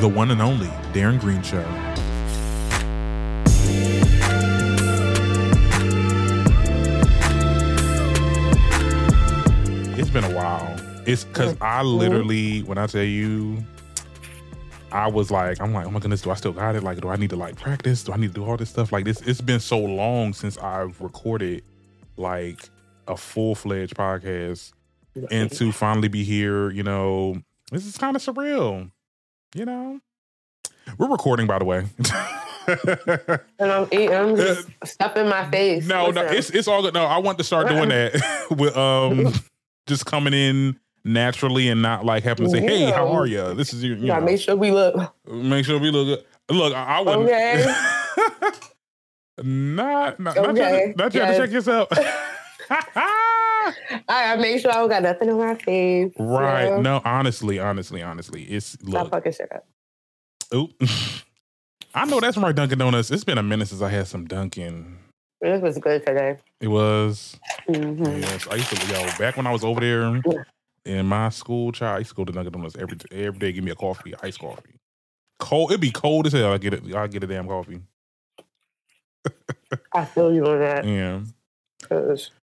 the one and only Darren Green Show. It's been a while. It's because I literally, when I tell you, I was like, I'm like, oh my goodness, do I still got it? Like, do I need to like practice? Do I need to do all this stuff? Like this, it's been so long since I've recorded like a full fledged podcast, and to finally be here, you know, this is kind of surreal. You know, we're recording, by the way. And I'm eating, I'm just stuffing my face. no, What's no, it's it's all good. No, I want to start doing that with um, just coming in naturally and not like having to say, "Hey, how are you?" This is your, you know, make sure we look make sure we look good. Look, I, I wouldn't. okay. not, not, not, trying Okay, to, not trying to check yourself. I make sure I don't got nothing on my face. right. Yeah. No, honestly, honestly, honestly. It's Stop fucking shit up. Oop. I know that's from our Dunkin' Donuts. It's been a minute since I had some Dunkin'. This was good today. It was hmm yes. I used to yo back when I was over there in my school. Child, I used to go to Dunkin' Donuts every every day. Give me a coffee, iced coffee. Cold. It'd be cold as hell. I get it. I get a damn coffee. I feel you on that. Yeah.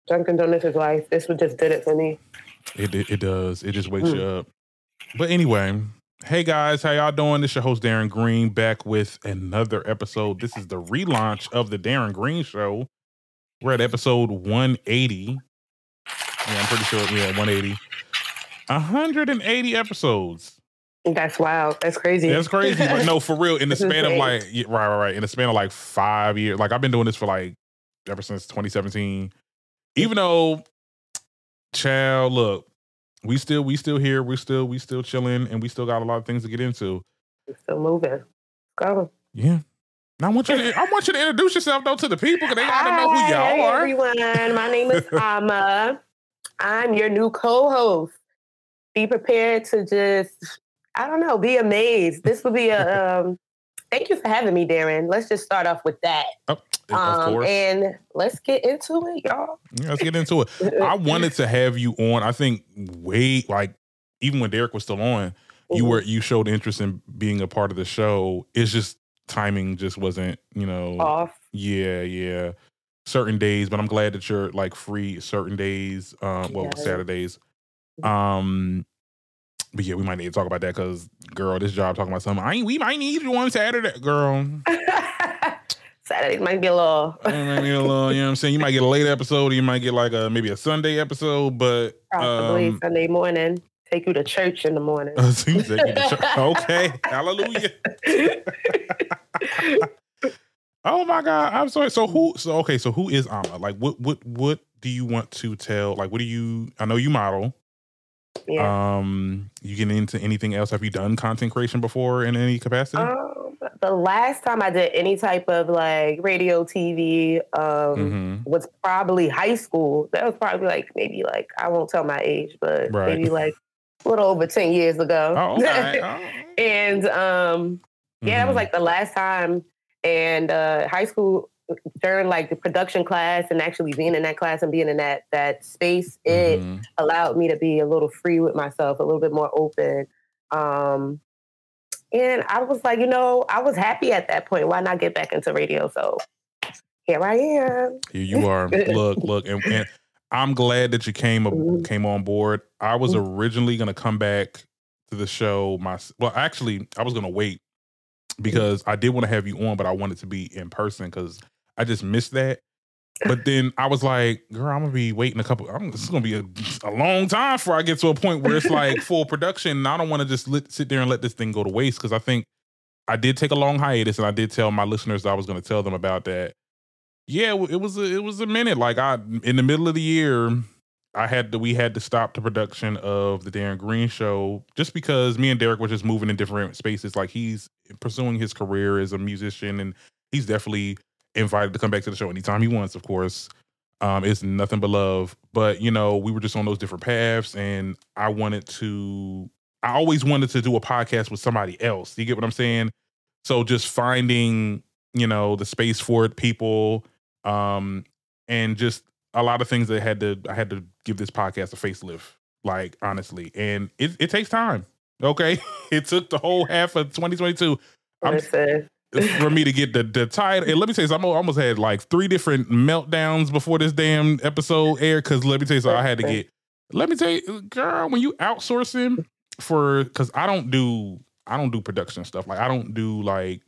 Dunkin' Donuts is life. This one just did it for me. It it, it does. It just wakes Mm. you up. But anyway, hey guys, how y'all doing? This your host Darren Green back with another episode. This is the relaunch of the Darren Green Show. We're at episode 180. Yeah, I'm pretty sure. Yeah, 180. 180 episodes. That's wild. That's crazy. That's crazy. But no, for real, in the span of like right, right, right. In the span of like five years. Like I've been doing this for like ever since 2017. Even though child, look, we still we still here, we're still we still chilling, and we still got a lot of things to get into. Still moving. Go. Yeah. Now I want you to I want you to introduce yourself though to the people because they gotta know who y'all are. everyone. My name is Ama. I'm your new co-host. Be prepared to just, I don't know, be amazed. This will be a. Um, thank you for having me, Darren. Let's just start off with that, of um, course. and let's get into it, y'all. Yeah, let's get into it. I wanted to have you on. I think way like even when Derek was still on, you Mhm. were you showed interest in being a part of the show. It's just timing just wasn't, you know. off. Yeah, yeah. Certain days, but I'm glad that you're like free certain days. Um, well, Yeah. Saturdays. Um, but yeah, we might need to talk about that because, girl, this job talking about something. I ain't, we might need you on Saturday, girl. Saturday might be a little. maybe a little, you know what I'm saying? You might get a late episode, or you might get like a maybe a Sunday episode, but Possibly um, Sunday morning. Take you to church in the morning. you said you the church- okay, hallelujah. Oh my god, I'm sorry. So who? So okay, so who is Ama? Like, what, what, what do you want to tell? Like, what do you? I know you model. Yeah. Um, you get into anything else? Have you done content creation before in any capacity? Um, the last time I did any type of like radio, TV, um, hmm was probably high school. That was probably like maybe like I won't tell my age, but Right. maybe like a little over ten years ago. Oh, okay. Oh. and um, yeah, that was Mhm. like the last time. And uh, high school during like the production class and actually being in that class and being in that that space, it Mhm. allowed me to be a little free with myself, a little bit more open. Um, and I was like, you know, I was happy at that point. Why not get back into radio? So here I am. Here you are. look, look, and, and I'm glad that you came Mhm. came on board. I was Mm-hmm. originally gonna come back to the show. My well, actually, I was gonna wait because I did want to have you on, but I wanted to be in person because I just missed that. But then I was like, girl, I'm gonna be waiting a couple. I'm, this is gonna be a, a long time before I get to a point where it's like full production. And I don't want to just lit, sit there and let this thing go to waste because I think I did take a long hiatus, and I did tell my listeners that I was going to tell them about that. Yeah, it was a, it was a minute. Like I in the middle of the year, I had to we had to stop the production of the Darren Green show just because me and Derek were just moving in different spaces. Like he's pursuing his career as a musician, and he's definitely invited to come back to the show anytime he wants. Of course, um, it's nothing but love. But you know, we were just on those different paths, and I wanted to. I always wanted to do a podcast with somebody else. You get what I'm saying? So just finding, you know, the space for it, people, um, and just a lot of things that had to I had to give this podcast a facelift, like honestly. And it, it takes time. Okay, it took the whole half of 2022 I'm- Listen, for me to get the the title. And let me tell you, something, I almost had like three different meltdowns before this damn episode aired. Because let me tell you, something, I had to get. Let me tell you, girl, when you outsourcing for, because I don't do I don't do production stuff. Like I don't do like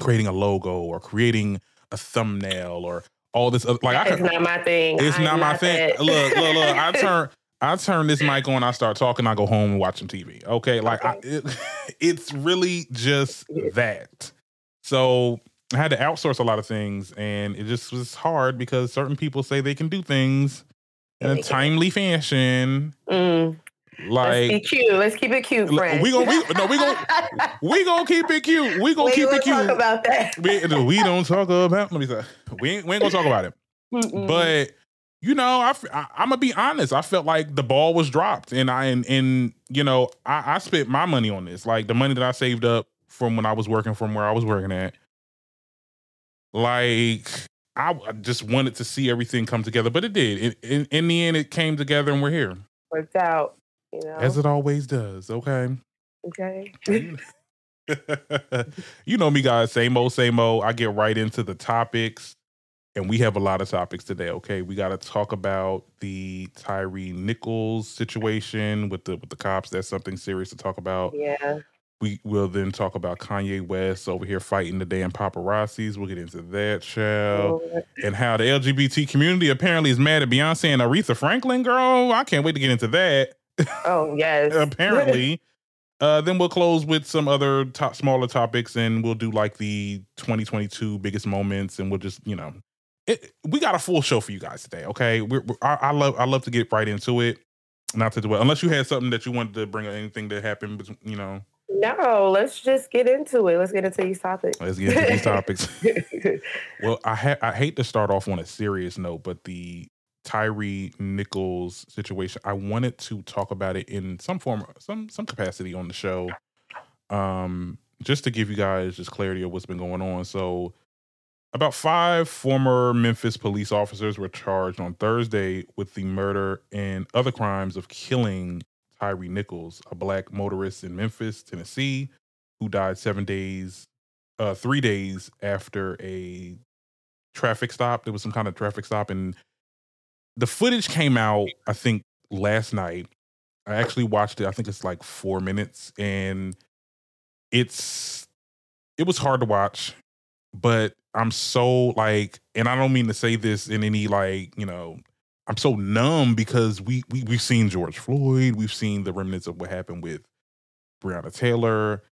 creating a logo or creating a thumbnail or all this other like I it's can, not my thing. it's I'm not my thing. that. Look, look, look. I turn I turn this mic on, I start talking, I go home and watch some TV. Okay. Like I, it, it's really just that. So I had to outsource a lot of things and it just was hard because certain people say they can do things in a timely fashion. Mm, let's Like cute. Let's keep it cute, friend. we gon- we- no, we gon- we gonna keep it cute. We gonna we keep it cute. talk about that. we, we don't talk about let me say we ain't, we ain't gonna talk about it. Mm-mm. But you know, I, I, am gonna be honest. I felt like the ball was dropped, and I and, and you know, I, I spent my money on this, like the money that I saved up from when I was working from where I was working at. Like I I just wanted to see everything come together, but it did. In, in, in the end, it came together, and we're here, worked out. You know. as it always does. Okay. okay. you know me, guys. Same old, same old. I get right into the topics, and we have a lot of topics today. Okay, we got to talk about the Tyre Nichols situation with the with the cops. That's something serious to talk about. yeah. We will then talk about Kanye West over here fighting the damn paparazzis. We'll get into that, Lord. and how the LGBT community apparently is mad at Beyonce and Aretha Franklin. Girl, I can't wait to get into that Oh yes. apparently. uh, then we'll close with some other top, smaller topics, and we'll do like the 2022 biggest moments, and we'll just you know, it, we got a full show for you guys today. Okay, we're, we're, I, I love I love to get right into it. Not to do it unless you had something that you wanted to bring up, anything that happened, but you know, No, let's just get into it. Let's get into these topics. let's get into these topics. Well, I ha- I hate to start off on a serious note, but the Tyre Nichols situation, I wanted to talk about it in some form, some some capacity on the show, um, just to give you guys just clarity of what's been going on. So, about five former Memphis police officers were charged on Thursday with the murder and other crimes of killing Tyre Nichols, a black motorist in Memphis, Tennessee, who died seven days, uh, three days after a traffic stop. There was some kind of traffic stop, and the footage came out, I think, last night. I actually watched it. I think it's like four minutes, and it's it was hard to watch, but I'm so like, and I don't mean to say this in any like, you know, I'm so numb because we we we've seen George Floyd, we've seen the remnants of what happened with Breonna Taylor.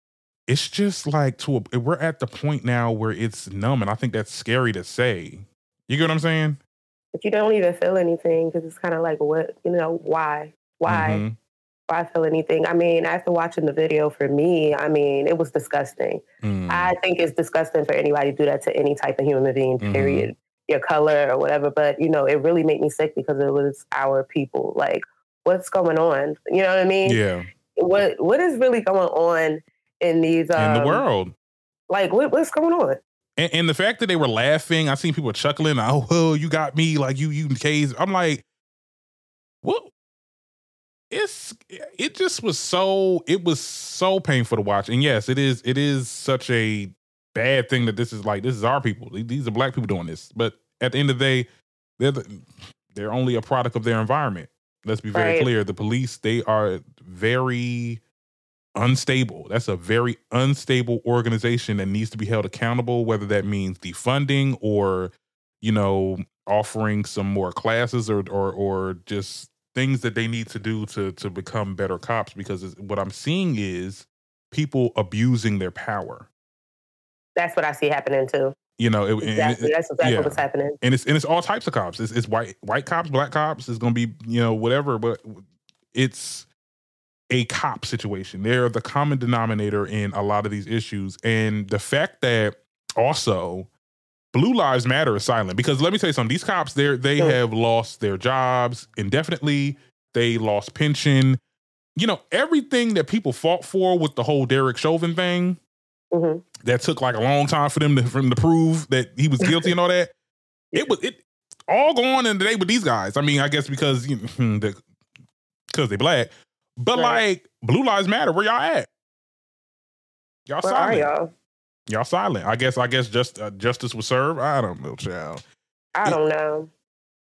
It's just like to a, we're at the point now where it's numb, and I think that's scary to say. You get what I'm saying? but you don't even feel anything because it's kind of like, what, you know, why? Why? Mm-hmm. Mhm. Why feel anything? I mean, after watching the video for me, I mean, it was disgusting. Mm. I think it's disgusting for anybody to do that to any type of human being, Mhm. period. Your color or whatever. But, you know, it really made me sick because it was our people. Like, what's going on? You know what I mean? yeah, What What is really going on in these um, in the world. Like, what, what's going on? And, and the fact that they were laughing, I seen people chuckling. Oh, oh, you got me, like you, you K's. I'm like, what? It's it just was so it was so painful to watch. And yes, it is it is such a bad thing that this is like this is our people. These are black people doing this. But at the end of the day, they're the, they're only a product of their environment. Let's be very Right. clear. The police they are very unstable. That's a very unstable organization that needs to be held accountable, whether that means defunding or, you know, offering some more classes or or or just things that they need to do to to become better cops. Because what I'm seeing is people abusing their power. That's what I see happening too. You know, it, and it- Exactly. That's exactly yeah. what's happening. and it's and it's all types of cops. It's, it's white white cops, black cops. It's gonna be you know whatever, but it's a cop situation. They're the common denominator in a lot of these issues, and the fact that also Blue Lives Matter is silent because let me tell you something. These cops, they they Sure. have lost their jobs indefinitely. They lost pension. You know everything that people fought for with the whole Derek Chauvin thing hmm that took like a long time for them to for them to prove that he was guilty and all that. It was it all going in today with these guys. I mean, I guess because you know, because they black, But Right. like Blue Lives Matter, where y'all at? Y'all Where are silent. y'all? Y'all silent. I guess. I guess just uh, justice was served. I don't know, child. I don't know.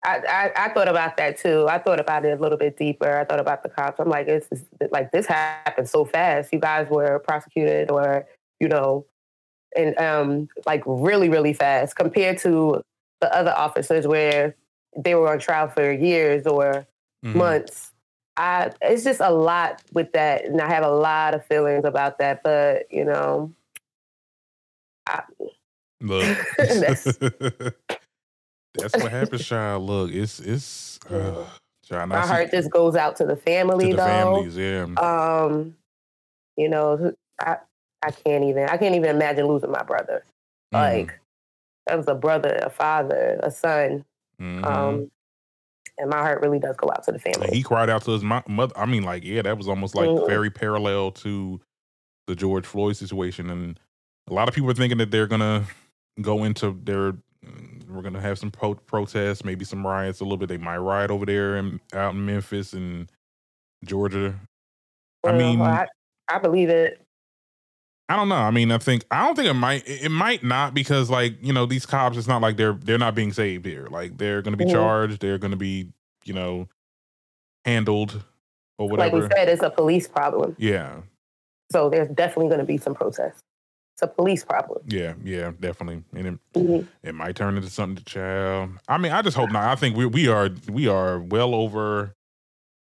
I, I, I thought about that too. I thought about it a little bit deeper. I thought about the cops. I'm like, it's, it's like this happened so fast. You guys were prosecuted, or you know, and um, like really, really fast compared to the other officers where they were on trial for years or Mhm. months. I it's just a lot with that, and I have a lot of feelings about that. But you know, I, Look, That's- that's what happens, child. Look, it's it's uh, child. my I see- heart just goes out to the family, to the though. families. Yeah, Um, you know, I I can't even I can't even imagine losing my brother. Mhm. Like that was a brother, a father, a son. Mhm. Um, and my heart really does go out to the And family. he cried out to his mother. I mean, like, yeah, that was almost like Mhm. very parallel to the George Floyd situation. And a lot of people are thinking that they're gonna go into their. We're gonna have some pro- protests, maybe some riots a little bit. They might riot over there and out in Memphis and Georgia. I mean, I, I believe it. I don't know. I mean, I think I don't think it might. It might not because, like, you know, these cops. It's not like they're they're not being saved here. Like, they're going to be Mhm. charged. They're going to be, you know, handled or whatever. Like we said, it's a police problem. yeah, So there's definitely going to be some protests. It's a police problem. yeah, yeah, definitely. And it, Mhm. it might turn into something to child. I mean, I just hope not. I think we we are we are well over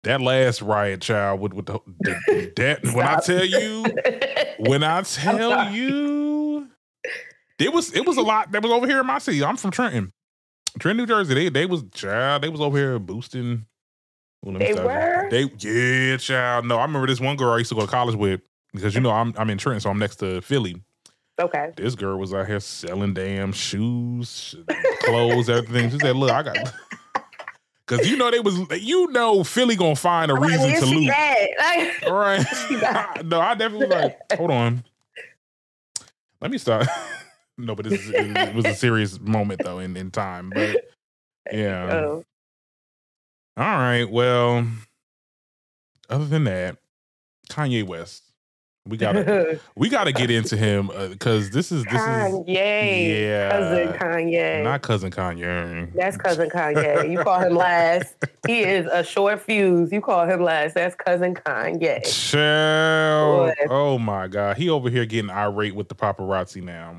that last riot, child. With with the, the that when I tell you. when I tell you, it was it was a lot that was over here in my city. I'm from Trenton, Trenton, New Jersey. They they was child. They was over here boosting. Well, They were? They yeah, child. No, I remember this one girl I used to go to college with because you know I'm I'm in Trenton, so I'm next to Philly. okay. This girl was out here selling damn shoes, clothes, everything. She said, "Look, I got." Cause you know they was you know Philly gonna find a I'm reason where's to at? Like, All right. No, I definitely was like, hold on. Let me start. no, but this is, it was a serious moment though in, in time. But yeah. oh, All right. Well, other than that, Kanye West. We gotta we gotta get into him because this is this is Kanye, yeah cousin Kanye. not cousin Kanye. That's cousin Kanye. You call him last. He is a short fuse. You call him last. That's cousin Kanye. Child. Boy. Oh my God. He over here getting irate with the paparazzi now.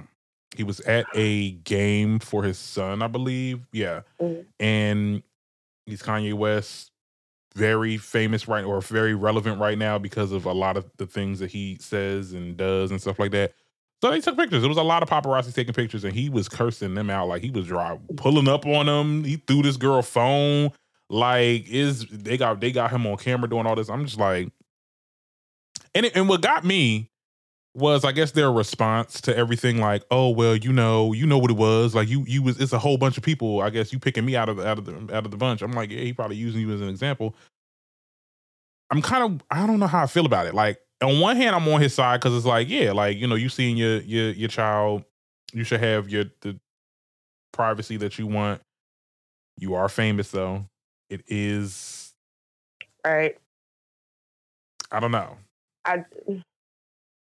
He was at a game for his son, I believe. Yeah. Mhm. And he's Kanye West, very famous right or very relevant right now because of a lot of the things that he says and does and stuff like that. So they took pictures. There was a lot of paparazzi taking pictures, and he was cursing them out like he was dry, pulling up on them. He threw this girl phone. Like is they got they got him on camera doing all this. I'm just like, and it, and what got me was I guess their response to everything like, oh well, you know, you know what it was. Like you you was it's a whole bunch of people. I guess you picking me out of the out of the out of the bunch. I'm like, yeah, he probably using you as an example. I'm kind of I don't know how I feel about it. Like on one hand, I'm on his side because it's like, yeah, like you know, you seeing your your your child, you should have your the privacy that you want. You are famous though. It is Right. I don't know. I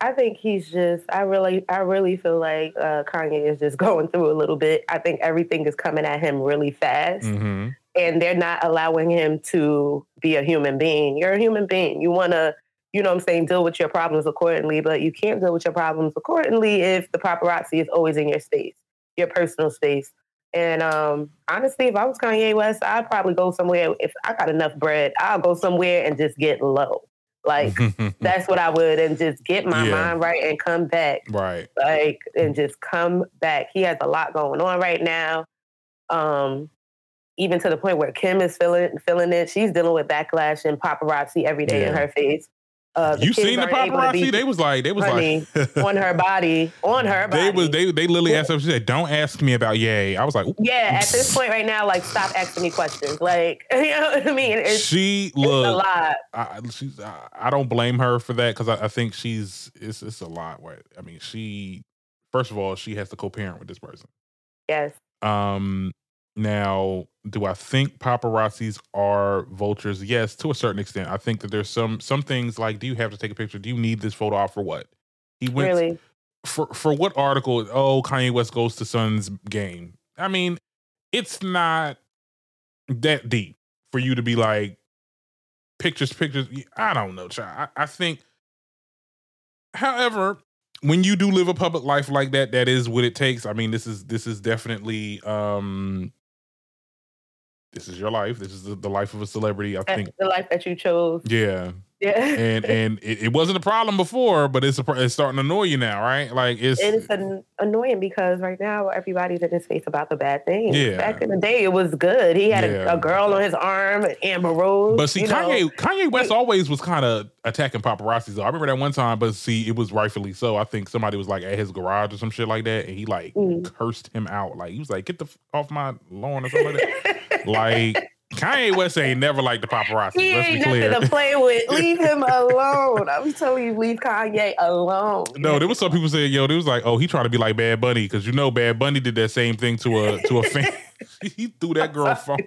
I think he's just I really I really feel like uh, Kanye is just going through a little bit. I think everything is coming at him really fast. Mm-hmm. and they're not allowing him to be a human being. You're a human being. You want to, you know what I'm saying, deal with your problems accordingly, but you can't deal with your problems accordingly if the paparazzi is always in your space, your personal space. And um, honestly, if I was Kanye West, I'd probably go somewhere. If I got enough bread, I'll go somewhere and just get low. Like that's what I would, and just get my Yeah. mind right and come back right. like and just come back. He has a lot going on right now. Um, even to the point where Kim is feeling feeling it. She's dealing with backlash and paparazzi every day in her face. Uh, You seen the paparazzi? be They was like, they was honey, like on her body, on her body. They was they they literally asked her. She said, "Don't ask me about Yay." I was like, yeah, at this point right now, like stop asking me questions. Like you know what I mean? It's, she it's a lot. I, she's. I, I don't blame her for that because I, I think she's. It's it's a lot. Right? I mean, she. First of all, she has to co-parent with this person. Yes. Um, Now, do I think paparazzis are vultures? Yes, to a certain extent. I think that there's some some things like, do you have to take a picture? Do you need this photo op for what? He went Really? for for what article? Oh, Kanye West goes to Suns game. I mean, it's not that deep for you to be like pictures, pictures. I don't know, child. I, I think, however, when you do live a public life like that, that is what it takes. I mean, this is this is definitely um this is your life. This is the, the life of a celebrity. I That's think. the life that you chose. Yeah, Yeah. and and it, it wasn't a problem before, but it's a, it's starting to annoy you now, right? Like it's And it's an, annoying because right now everybody's in his face about the bad things. Yeah. Back in the day, it was good. He had Yeah. a, a girl on his arm, Amber Rose. But see, you know. Kanye Kanye West always was kind of attacking paparazzi. Though I remember that one time, but see, it was rightfully so. I think somebody was like at his garage or some shit like that, and he like Mm. cursed him out. Like he was like, "Get the f- off my lawn" or something like that. like Kanye West ain't never like the paparazzi. he let's be ain't clear. nothing to play with. Leave him alone. I'm telling you, leave Kanye alone. No, there was some people saying, "Yo, there was like, oh, he trying to be like Bad Bunny because you know Bad Bunny did that same thing to a to a fan. he threw that girl phone.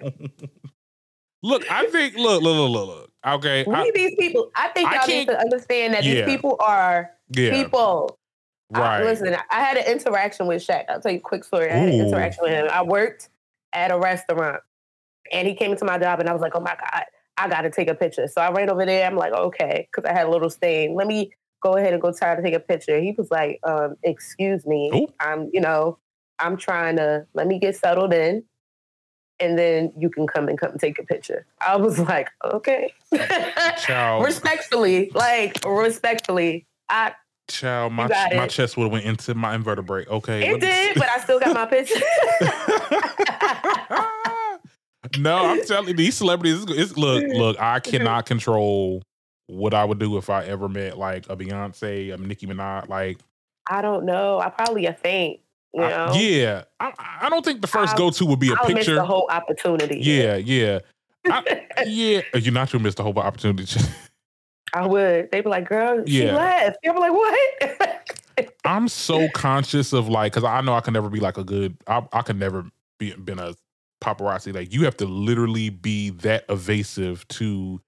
look, I think. Look, look, look, look. look. Okay, I- these people. I think I y'all need can't- to understand that Yeah. these people are yeah, people. I- right. listen, I had an interaction with Shaq. I'll tell you a quick story. I had an interaction with him. I worked at a restaurant and he came into my job and I was like, oh my God, I got to take a picture. So I ran over there. I'm like, okay, because I had a little stain. Let me go ahead and go try to take a picture. He was like, um, excuse me. Ooh. I'm, you know, I'm trying to let me get settled in and then you can come and come take a picture. I was like, okay. Respectfully, like respectfully. I Child, my my it. chest would have went into my invertebrate. Okay, it did, but I still got my picture. No, I'm telling you, these celebrities. It's, look, look. I cannot control what I would do if I ever met like a Beyonce, a Nicki Minaj. Like, I don't know. I probably a faint. You I- know, yeah, I, I don't think the 1st go to would be a I'll miss picture. the whole opportunity. yeah, yeah, I, yeah. Uh, You're not gonna miss the whole opportunity. I would. They'd be like, "Girl, she Yeah. left." You'd be like, "What?" I'm so conscious of like, because I know I can never be like a good. I, I can never be been a paparazzi. Like you have to literally be that evasive to,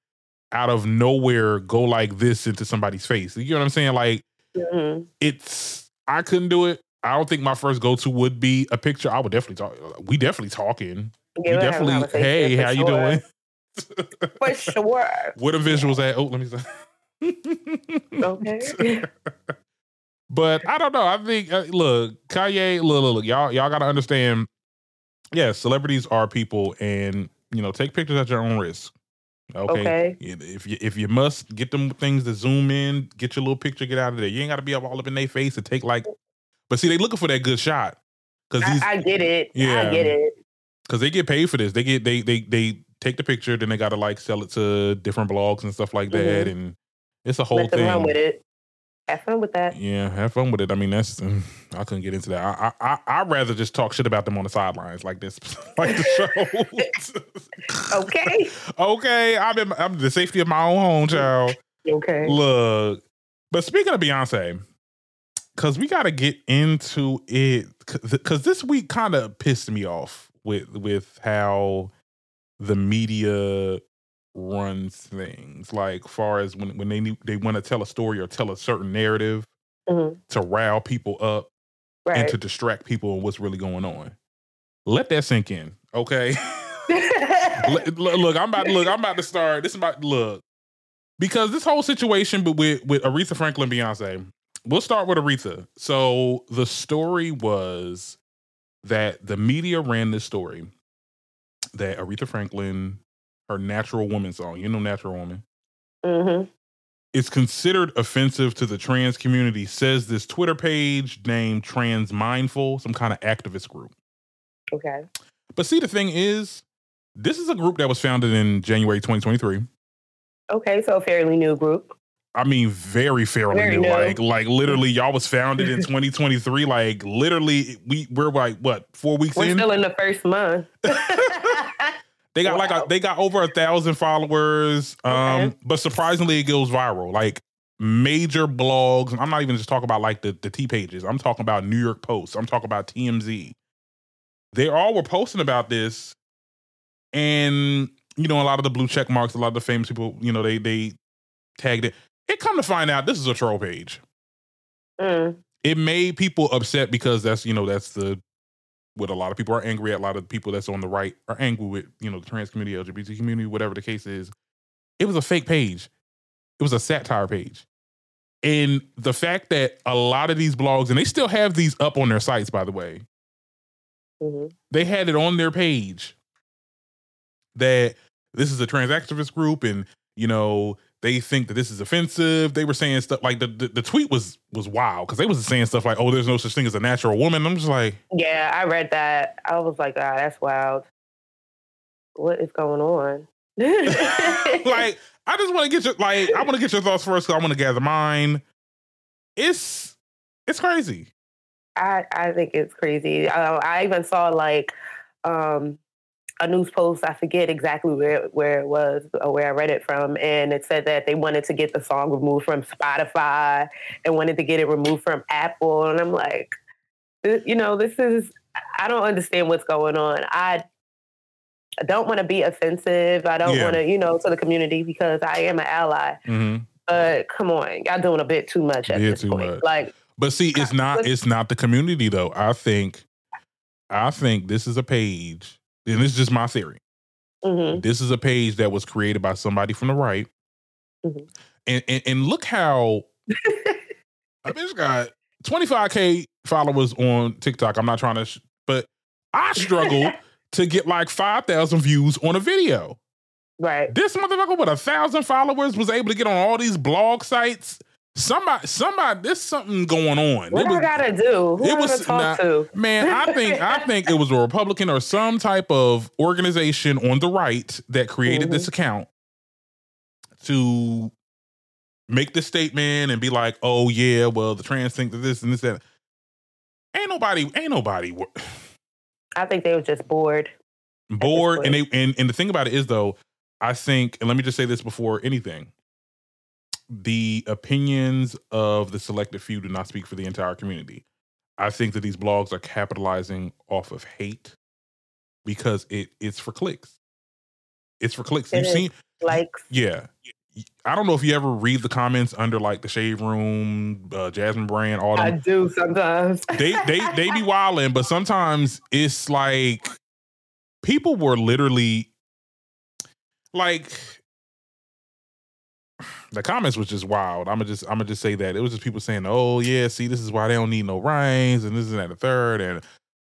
out of nowhere, go like this into somebody's face. You know what I'm saying? Like Mhm. it's. I couldn't do it. I don't think my first go to would be a picture. I would definitely talk. We definitely talking. Yeah, we we'll have a definitely. Hey, how you sure. doing? For sure. Where the visuals at? Oh, let me. Okay. But I don't know. I think uh, look, Kanye, look, look, look, y'all, y'all gotta understand. Yeah, celebrities are people, and you know, take pictures at your own risk. Okay. Okay. If you if you must get them things to zoom in, get your little picture, get out of there. You ain't got to be up all up in their face and take like. But see, they looking for that good shot because these I, I get it. Yeah. I get it. because they get paid for this. They get they they they take the picture, then they got to like sell it to different blogs and stuff like that, mm-hmm. and it's a whole Let thing. run with it. Have fun with that. Yeah, have fun with it. I mean, that's I couldn't get into that. I I I I'd rather just talk shit about them on the sidelines like this, like the show. Okay. okay, I'm in I'm the safety of my own home, child. Okay. Look, but speaking of Beyonce, because we got to get into it, because this week kind of pissed me off with with how the media runs things. Like, far as when when they need, they want to tell a story or tell a certain narrative Mhm. to rile people up and to distract people on what's really going on. Let that sink in, okay? look, look, I'm about to look. I'm about to start. This is about look because this whole situation, but with with Aretha Franklin, Beyonce. We'll start with Aretha. So the story was that the media ran this story that Aretha Franklin, her "Natural Woman" song, you know, "Natural Woman," hmm is considered offensive to the trans community. Says this Twitter page named Trans Mindful, some kind of activist group. Okay. But see, the thing is, this is a group that was founded in January 2023. Okay. So a fairly new group. I mean, very fairly Very new. new. Like, like literally, y'all was founded in 2023. Like, literally, we we're like what four weeks in? We're in. still in the first month. they got like a, they got over a thousand followers. Um, Okay. but surprisingly, it goes viral. Like major blogs. I'm not even just talking about like the the T pages. I'm talking about New York Post. I'm talking about TMZ. they all were posting about this, and you know, a lot of the blue check marks, a lot of the famous people, you know, they they tagged it. It come to find out, this is a troll page. Mm. It made people upset because that's you know that's the what a lot of people are angry at. A lot of people that's on the right are angry with you know the trans community, LGBT community, whatever the case is. It was a fake page. It was a satire page. And the fact that a lot of these blogs, and they still have these up on their sites, by the way, hmm they had it on their page that this is a trans activist group and you know they think that this is offensive they were saying stuff like the the, the tweet was was wild because they was saying stuff like oh there's no such thing as a natural woman i'm just like Yeah, I read that. I was like, ah, that's wild. What is going on? like i just want to get your like i want to get your thoughts first because i want to gather mine it's it's crazy I I think it's crazy. I, I even saw like um, a news post. I forget exactly where where it was or where I read it from, and it said that they wanted to get the song removed from Spotify and wanted to get it removed from Apple. And I'm like, you know, this is I don't understand what's going on. I I don't want to be offensive. I don't Yeah. want to, you know, to the community because I am an ally. Mhm. But come on, y'all doing a bit too much at Yeah, this point. much. Like, but see it's not it's not the community though i think i think this is a page and this is just my theory mhm. This is a page that was created by somebody from the right. Mhm. And, and and look how I bitch got 25k followers on TikTok. I'm not trying to, sh- but I struggle to get like 5,000 views on a video. right. This motherfucker with a thousand followers was able to get on all these blog sites. Somebody, somebody, there's something going on. What was- I gotta do? Who it was- talk nah, to? Man, I think I think it was a Republican or some type of organization on the right that created this mm-hmm. account to make the statement and be like, "Oh yeah, well the trans think that this and this that." Ain't nobody, ain't nobody I think they were just bored. bored. And they and and the thing about it is though, I think, and let me just say this before anything. The opinions of the selected few do not speak for the entire community. I think that these blogs are capitalizing off of hate because it it's for clicks. It's for clicks. It You've seen, Like, yeah. I don't know if you ever read the comments under like the Shade Room, uh, Jasmine Brand, all I do sometimes. They they they be wilding, but sometimes it's like people were literally like the comments was just wild. I'm gonna just I'm gonna just say that it was just people saying, "Oh yeah, see, this is why they don't need no rains and this is at the third and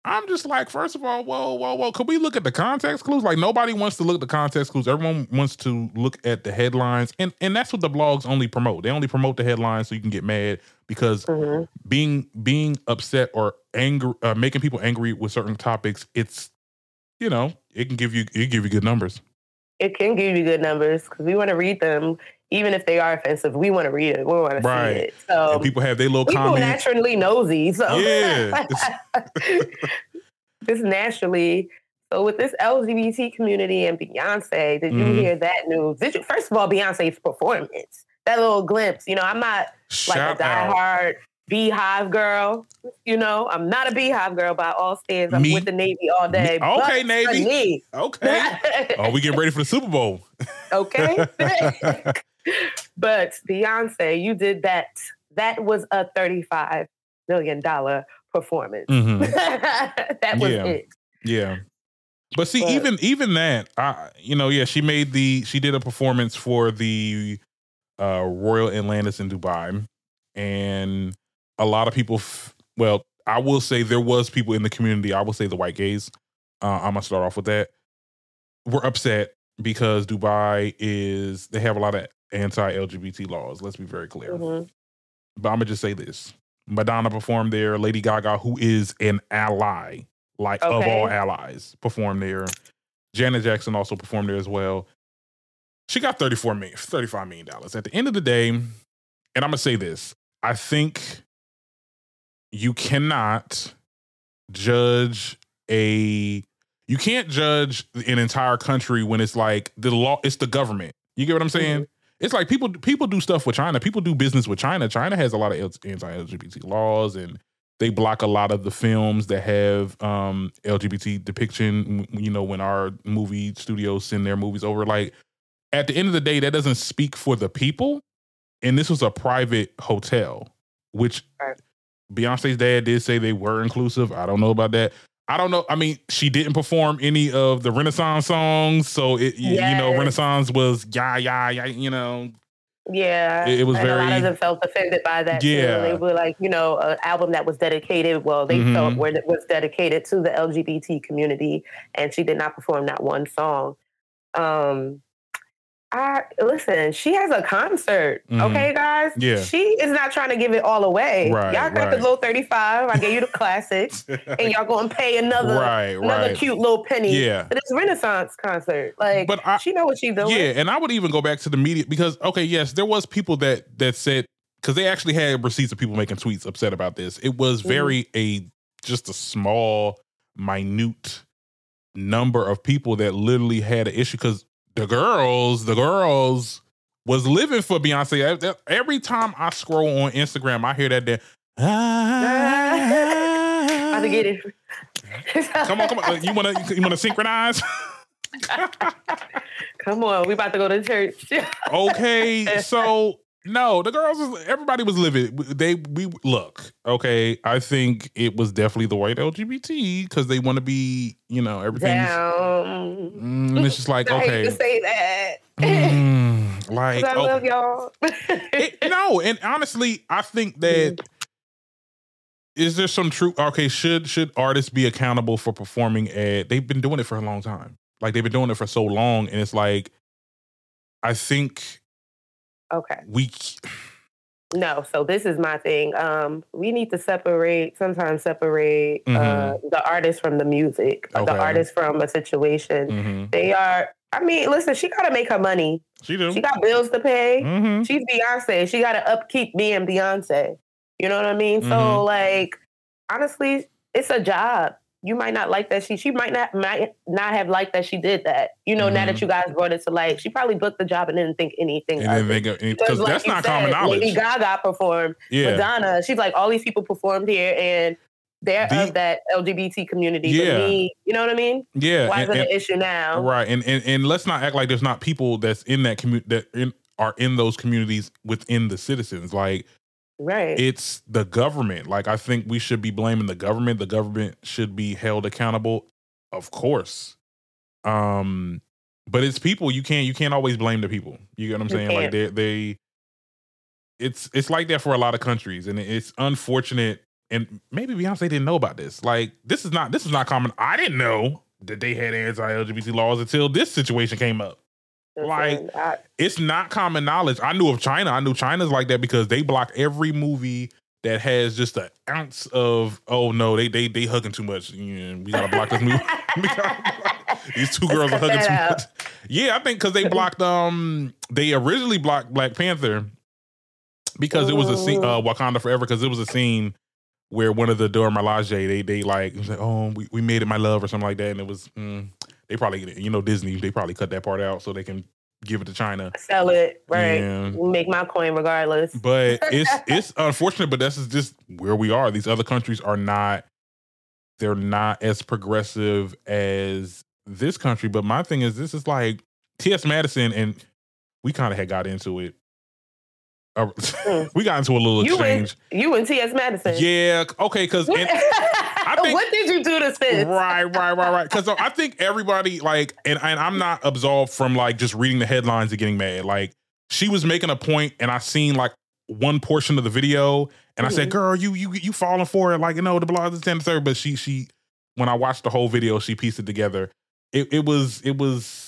I'm just like, first of all, whoa, whoa, whoa. Could we look at the context clues? Like nobody wants to look at the context clues. Everyone wants to look at the headlines, and and that's what the blogs only promote. They only promote the headlines so you can get mad because Mhm. being being upset or angry, uh, making people angry with certain topics. It's you know, it can give you it give you good numbers. It can give you good numbers because we want to read them, even if they are offensive. We want to read it. We want to Right. see it. So and people have their little people comments. naturally nosy. So Yeah. just naturally. So with this LGBT community and Beyonce, did you Mhm. hear that news? Did you first of all Beyonce's performance? That little glimpse. You know, I'm not like Shout a out. diehard Beyhive girl. You know, I'm not a Beyhive girl by all stands. I'm Me- with the Navy all day. Me- okay, Navy. Okay. oh, we getting ready for the Super Bowl. okay. but Beyonce, you did that. That was a $35 million performance. Mhm. that was Yeah. it. Yeah. But see, But- even even that, I you know, yeah, she made the she did a performance for the uh Royal Atlantis in Dubai, and a lot of people. F- well, I will say there was people in the community. I will say the white gays. Uh, I'm gonna start off with that. Were upset because Dubai is they have a lot of anti-LGBT laws. Let's be very clear. Mhm. But I'm gonna just say this: Madonna performed there. Lady Gaga, who is an ally, like of all allies, performed there. Janet Jackson also performed there as well. She got 34 million, 35 million dollars. At the end of the day, and I'm gonna say this: I think you cannot judge a you can't judge an entire country when it's like the law it's the government you get what i'm saying it's like people people do stuff with china people do business with china china has a lot of anti-lgbt laws and they block a lot of the films that have um LGBT depiction. You know, when our movie studios send their movies over, like at the end of the day, that doesn't speak for the people. And this was a private hotel, which Beyonce's dad did say they were inclusive. I don't know about that. I don't know. I mean, she didn't perform any of the Renaissance songs, so it you, you know Renaissance was yeah yeah yeah. You know, Yeah, It- it was and a lot of them felt offended by that. too. Yeah. they were like, you know, an album that was dedicated. Well, they Mhm. felt where it was dedicated to the LGBT community, and she did not perform that one song. Um, listen. She has a concert. Mhm. Okay, guys. Yeah. she is not trying to give it all away. Right, y'all got right. the little thirty-five. I gave you the classics, and y'all gonna pay another right, another right. cute little penny. Yeah. But it's Renaissance concert. Like, But I- she know what she's doing. Yeah, and I would even go back to the media because okay, yes, there was people that that said because they actually had receipts of people making tweets upset about this. It was Mhm. very a just a small, minute number of people that literally had an issue because the girls, the girls was living for Beyonce. Every time I scroll on Instagram, I hear that. There, How to get it? Come on, come on. You wanna you wanna synchronize? Come on, we about to go to church. okay, so no, the girls, was, everybody was living. They we look okay. I think it was definitely the white LGBT because they want to be, you know, everything. Mm, it's just like I hate okay, to say that. mm, like I love y'all. it- no, and honestly, I think that is there some truth? Okay, should should artists be accountable for performing at? They've been doing it for a long time. Like they've been doing it for so long, and it's like, I think okay. we. No, so this is my thing. Um, we need to separate, sometimes separate uh, the artist from the music, uh, Mm-hmm. Okay. the artist from a situation. Mhm. They are, I mean, listen, she got to make her money. She do. She got bills to pay. Mhm. She's Beyonce. She got to upkeep being Beyonce. You know what I mean? So, like, honestly, it's a job. You might not like that she. She might not might not have liked that she did that. You know, now Mhm. that you guys brought it to light, she probably booked the job and didn't think anything And of then it. they go Because, because like that's not said, common knowledge. Lady Gaga performed. yeah, Madonna, she's like, all these people performed here, and they're The- of that LGBT community. Yeah. But me, you know what I mean? yeah, Why and- is it an issue now? right. And, and and let's not act like there's not people that's in that community that in, are in those communities within the citizens. Like Right. it's the government. Like I think we should be blaming the government. The government should be held accountable, of course. Um, but it's people. You can't you can't always blame the people. You get what I'm saying? Like they they. It's it's like that for a lot of countries, and it's unfortunate. And maybe Beyonce didn't know about this. Like this is not this is not common. I didn't know that they had anti-LGBT laws until this situation came up like- I- it's not common knowledge. I knew of China. I knew China's like that because they block every movie that has just an ounce of oh no they they they hugging too much. Yeah, we gotta block this movie. We gotta block- These two girls are hugging too that much. Yeah, I think because they blocked um they originally blocked Black Panther because it was a scene uh, Wakanda Forever because it was a scene where one of the Dora Milaje they they like, it was like oh we, we made it my love or something like that and it was mm, they probably you know Disney they probably cut that part out so they can give it to China. sell it, right? Yeah. Make my coin regardless. But it's it's unfortunate, but this is just where we are. These other countries are not they're not as progressive as this country. But my thing is this is like T.S. Madison and we kind of had got into it. Uh, we got into a little You and exchange. you and T.S. Madison. Yeah, okay, because What, think- what did you do to Sis? right, right, right, right. Because I think everybody like, and, and I'm not absolved from like just reading the headlines and getting mad. Like she was making a point, and I seen like one portion of the video, and I said, Mhm. "Girl, you you you falling for it?" Like you know the blah the third. But she she when I watched the whole video, she pieced it together. It it was it was.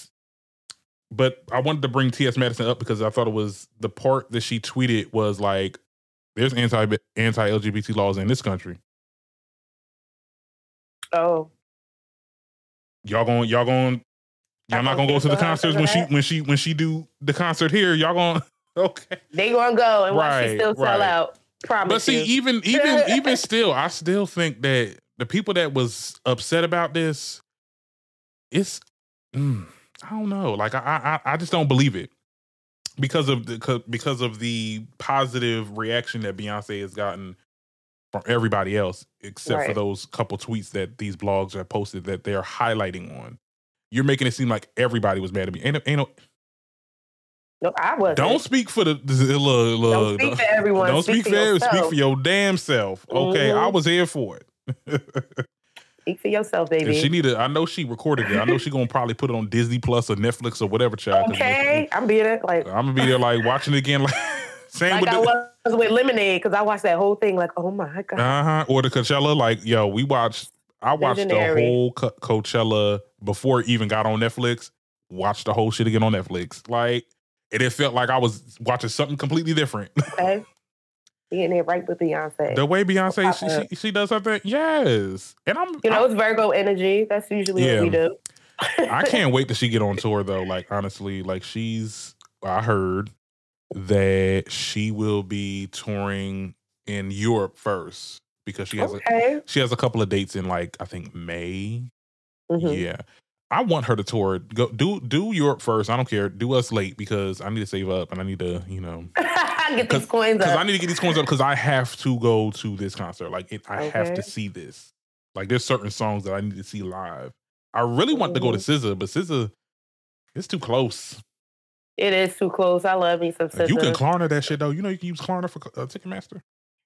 But I wanted to bring T.S. Madison up because I thought it was the part that she tweeted was like, "There's anti anti LGBT laws in this country." Oh, y'all going y'all going y'all I'm not gonna go to the concerts when she when she when she do the concert here y'all going okay they gonna go and watch Right, she still sell right. out. Promise but see you. even even even still i still think that the people that was upset about this it's mm, i don't know like i i i just don't believe it because of the because of the positive reaction that beyonce has gotten from everybody else, except for those couple tweets that these blogs have posted that they're highlighting on. You're making it seem like everybody was mad at me. Ain't, no- ain't no, No, I wasn't. don't speak for the, the, the look, Don't speak for everyone. Don't speak, for everyone. Speak yourself. for your damn self. Okay, I Mhm. was here for it. Speak for yourself, baby. she need to. I know she recorded it. I know she gonna probably put it on Disney Plus or Netflix or whatever. Child. okay, I'm being it like I'm gonna be there like watching it again. Like same like with I the, was with Lemonade because I watched that whole thing. Like, oh my god, uh huh or the Coachella. Like yo, we watched. I watched Legendary. the whole Co- Coachella before it even got on Netflix. Watched the whole shit again on Netflix. Like and it felt like I was watching something completely different. okay. Being there right with Beyonce. the way Beyonce she, she she does something. Yes, and I'm. you know, I'm- it's Virgo energy. That's usually Yeah. what we do. I can't wait till she get on tour though. Like honestly, like she's I heard that she will be touring in Europe first because she has a okay. she has a couple of dates in like I think May. Mhm. Yeah. I want her to tour. Go do do Europe first. I don't care. Do us late because I need to save up and I need to, you know, Get these coins up. because. I need to get these coins up because I have to go to this concert. Like it, I have to see this. Like there's certain songs that I need to see live. I really want to go to Mm-hmm. SZA, but SZA, it's too close. it is too close. I love me some SZA. You can. Klarna that shit though. You know you can use Klarna for uh, Ticketmaster.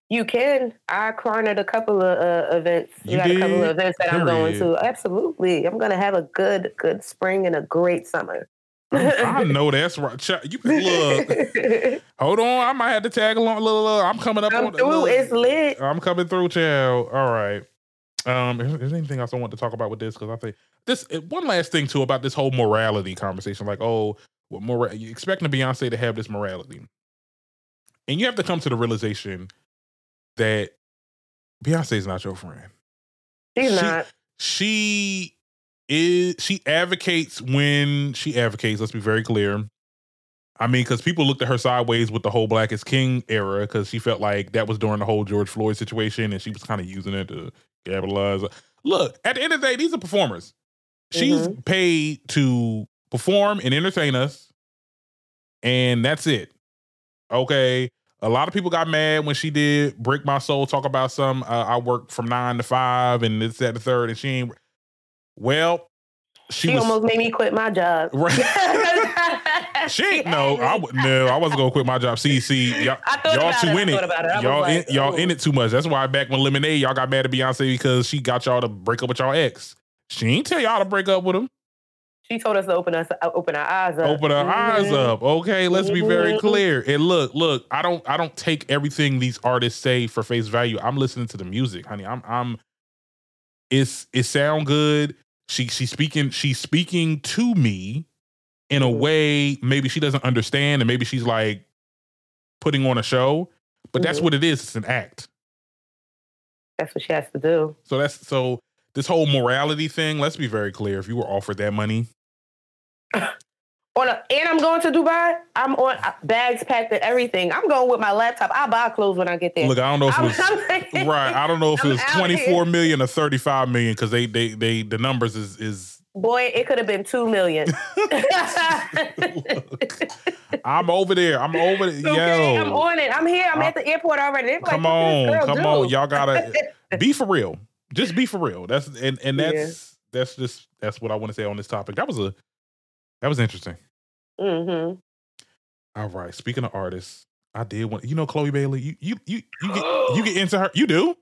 You can. I cornered a couple of uh, events. You got a couple of events that I'm going to. Absolutely. I'm going to have a good, good spring and a great summer. I, I know that's right. You look. Hold on, I might have to tag along. Look, look, I'm coming up I'm on. through. look. It's lit. I'm coming through, child. All right. Um, is there anything else I want to talk about with this? Because I think this uh, one last thing too about this whole morality conversation. Like, oh, what more? You expecting Beyonce to have this morality, and you have to come to the realization that Beyonce is not your friend. She's She- not. She is. She advocates when she advocates. Let's be very clear. I mean, because people looked at her sideways with the whole Black is King era, because she felt like that was during the whole George Floyd situation, and she was kind of using it to capitalize. Look, at the end of the day, these are performers. She's mm-hmm. paid to perform and entertain us, and that's it. Okay. A lot of people got mad when she did "Break My Soul," talk about some. Uh, I work from nine to five, and it's at the third, and she ain't. Well, she, She, was almost made me quit my job. right. She ain't no, I would no, I wasn't gonna quit my job. See, see, y'all, y'all too it. In it. it. Y'all, like, in, y'all ooh. in it too much. That's why back when Lemonade, y'all got mad at Beyonce because she got y'all to break up with y'all ex. She ain't tell y'all to break up with him. She told us to open us uh, open our eyes up. Open our eyes Mhm. up. Okay, let's be very Mhm. clear. And look, look, I don't I don't take everything these artists say for face value. I'm listening to the music, honey. I'm I'm it's it sound good. She she's speaking she's speaking to me in a Mhm. way maybe she doesn't understand and maybe she's like putting on a show, but that's Mhm. what it is. It's an act. That's what she has to do. So that's so this whole morality thing, let's be very clear. If you were offered that money, On a, and I'm going to Dubai. I'm on uh, bags packed and everything. I'm going with my laptop. I buy clothes when I get there. look, I don't know if it was I'm- right. I don't know if it was twenty four here. million or thirty five million because they they they the numbers is is. Boy, it could have been two million. I'm over there. I'm over there. Okay, Yo, I'm on it. I'm here. I'm I- at the airport already. They're come "What on, come do?" on. Y'all gotta be for real. Just be for real. That's and and that's that's just that's what I want to say on this topic. That was a that was interesting. hmm All right. Speaking of artists, I did want you know Chloe Bailey. You you you you get you get into her. You do.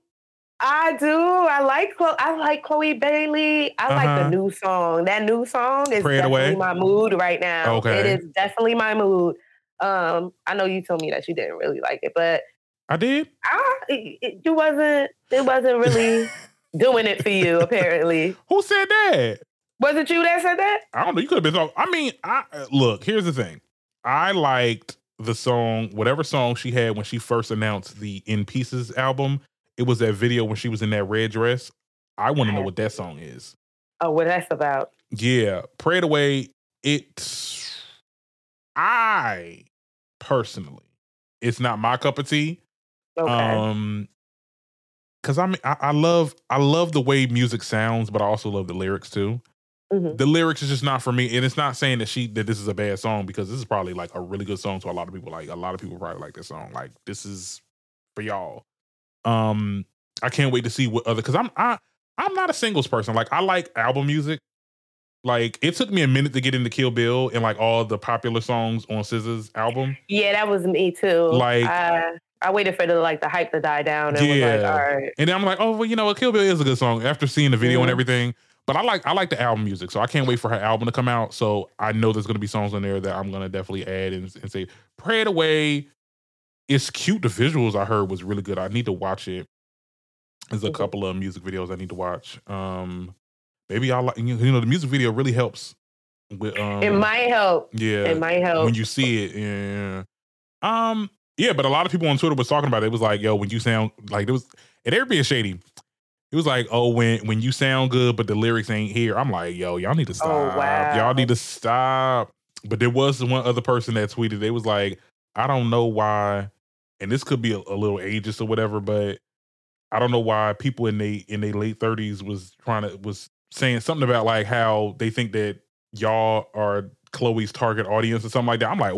I do. I like Chloe. I like Chloe Bailey. I like Uh-huh. the new song. That new song is Pray definitely my mood right now. Okay. It is definitely my mood. Um, I know you told me that you didn't really like it, but I did. I, it, it- wasn't. It wasn't really doing it for you. Apparently, Who said that? was it you that said that? I don't know. You could have been talking. I mean, I uh, look. Here's the thing. I liked the song, whatever song she had when she first announced the In Pieces album. It was that video when she was in that red dress. I want to know what that song is. Oh, what that's about? Yeah, Pray It Away. It's I personally, it's not my cup of tea. Okay. Um, because I mean, I, I love I love the way music sounds, but I also love the lyrics too. Mhm. The lyrics is just not for me, and it's not saying that she that this is a bad song because this is probably like a really good song to a lot of people. Like a lot of people probably like this song. Like this is for y'all. Um, I can't wait to see what other because I'm I I'm not a singles person. Like I like album music. Like it took me a minute to get into Kill Bill and like all the popular songs on SZA's album. Yeah, that was me too. Like I, I waited for the like the hype to die down and yeah. was like, all right. And then I'm like, oh well, you know what, Kill Bill is a good song after seeing the video mm-hmm. and everything. But I like I like the album music, so I can't wait for her album to come out. So I know there's gonna be songs on there that I'm gonna definitely add and, and say, "Pray It Away." It's cute. The visuals I heard was really good. I need to watch it. There's a mm-hmm. couple of music videos I need to watch. Um, maybe I like you know the music video really helps. With um, it might help. Yeah, it might help when you see it. Yeah. Um. Yeah, but a lot of people on Twitter was talking about it. It was like, yo, when you sound like it was, and they're being shady. It was like, oh, when when you sound good, but the lyrics ain't here. I'm like, yo, y'all need to oh, stop. Oh, wow. Y'all need to stop. But there was one other person that tweeted. They was like, I don't know why, and this could be a, a little ageist or whatever, but I don't know why people in they in their late 30s was trying to was saying something about like how they think that y'all are Chloe's target audience or something like that. I'm like,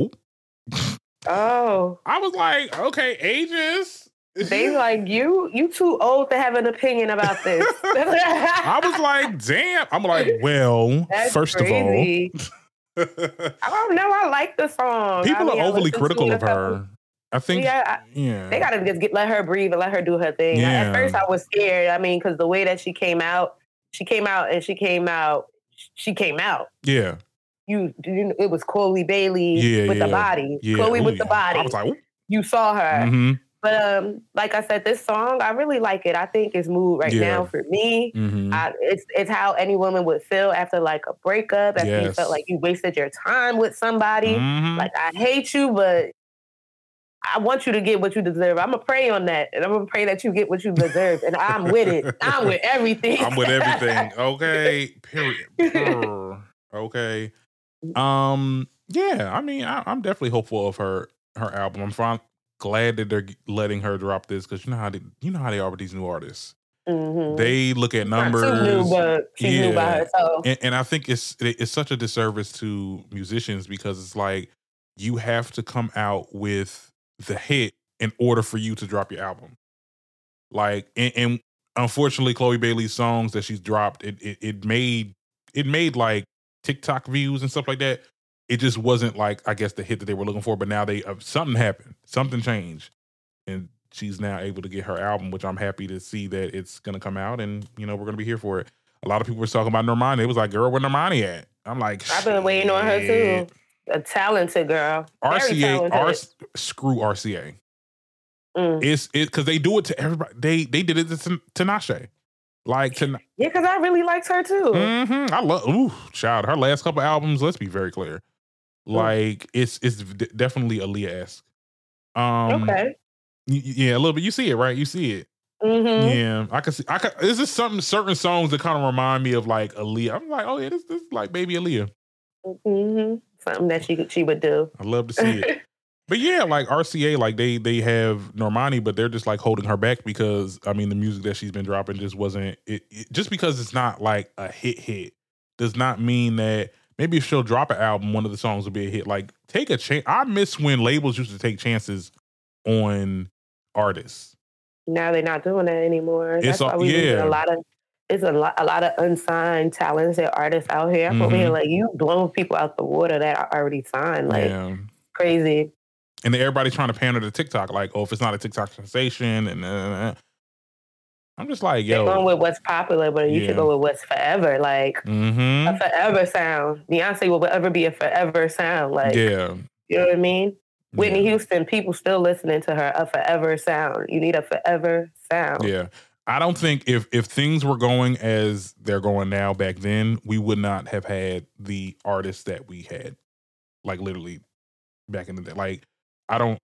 oh. I was like, okay, ages. They like you. You too old to have an opinion about this. I was like, damn. I'm like, well, That's first crazy. of all, I don't know. I like the song. People I mean, are overly critical of her. I think, yeah, yeah, they gotta just get, let her breathe and let her do her thing. Yeah. At first, I was scared. I mean, because the way that she came out, she came out and she came out, she came out. Yeah. You, you it was Chloe Bailey yeah, with yeah. the body. Yeah. Chloe Ooh, with the body. I was like, Ooh. you saw her. Mm-hmm. But um, like I said, this song I really like it. I think it's mood right now for me. Mm-hmm. I, it's it's how any woman would feel after like a breakup, after yes. you felt like you wasted your time with somebody. Mm-hmm. Like I hate you, but I want you to get what you deserve. I'm gonna pray on that, and I'm gonna pray that you get what you deserve. And I'm with it. I'm with everything. I'm with everything. Okay. Period. okay. Um. Yeah. I mean, I, am definitely hopeful of her her album. I'm fine, glad that they're letting her drop this because you know how they, you know how they are with these new artists. Mm-hmm. They look at numbers. Not too new, but she's yeah. new by herself. And, and I think it's it's such a disservice to musicians because it's like you have to come out with the hit in order for you to drop your album. Like, and, and unfortunately, Chloe Bailey's songs that she's dropped, it, it it made it made like TikTok views and stuff like that. It just wasn't like I guess the hit that they were looking for. But now they uh, something happened, something changed, and she's now able to get her album, which I'm happy to see that it's gonna come out, and you know we're gonna be here for it. A lot of people were talking about Normani. It was like, girl, where Normani at? I'm like, I've been waiting on her too a talented girl. RCA, R, screw RCA. Mm. It's it because they do it to everybody. They they did it to Tinashe. Like to yeah, because I really liked her too. Mm-hmm. I love ooh, child. Her last couple albums. Let's be very clear. Mm. Like it's it's definitely Aaliyah esque. Um, okay. Yeah, a little bit. You see it, right? You see it. Mm-hmm. Yeah, I can see. I can. This is something certain songs that kind of remind me of like Aaliyah. I'm like, oh yeah, this this is like baby Aaliyah. Mm-hmm something that she she would do. I love to see it. but yeah, like RCA, like they they have Normani, but they're just like holding her back because I mean the music that she's been dropping just wasn't it, it just because it's not like a hit hit does not mean that maybe if she'll drop an album, one of the songs will be a hit. Like take a chance. I miss when labels used to take chances on artists. Now they're not doing that anymore. That's why we yeah. a lot of it's a lot, a lot of unsigned talented artists out here. Mm-hmm. over here like you blowing people out the water that are already signed, like yeah. crazy. And then everybody's trying to pander to TikTok, like, oh, if it's not a TikTok sensation, and uh, I'm just like, yo, They're going with what's popular, but you yeah. should go with what's forever, like mm-hmm. a forever sound. Beyonce will ever be a forever sound, like yeah, you know what I mean. Whitney yeah. Houston, people still listening to her, a forever sound. You need a forever sound. Yeah. I don't think if if things were going as they're going now back then, we would not have had the artists that we had. Like literally back in the day. Like I don't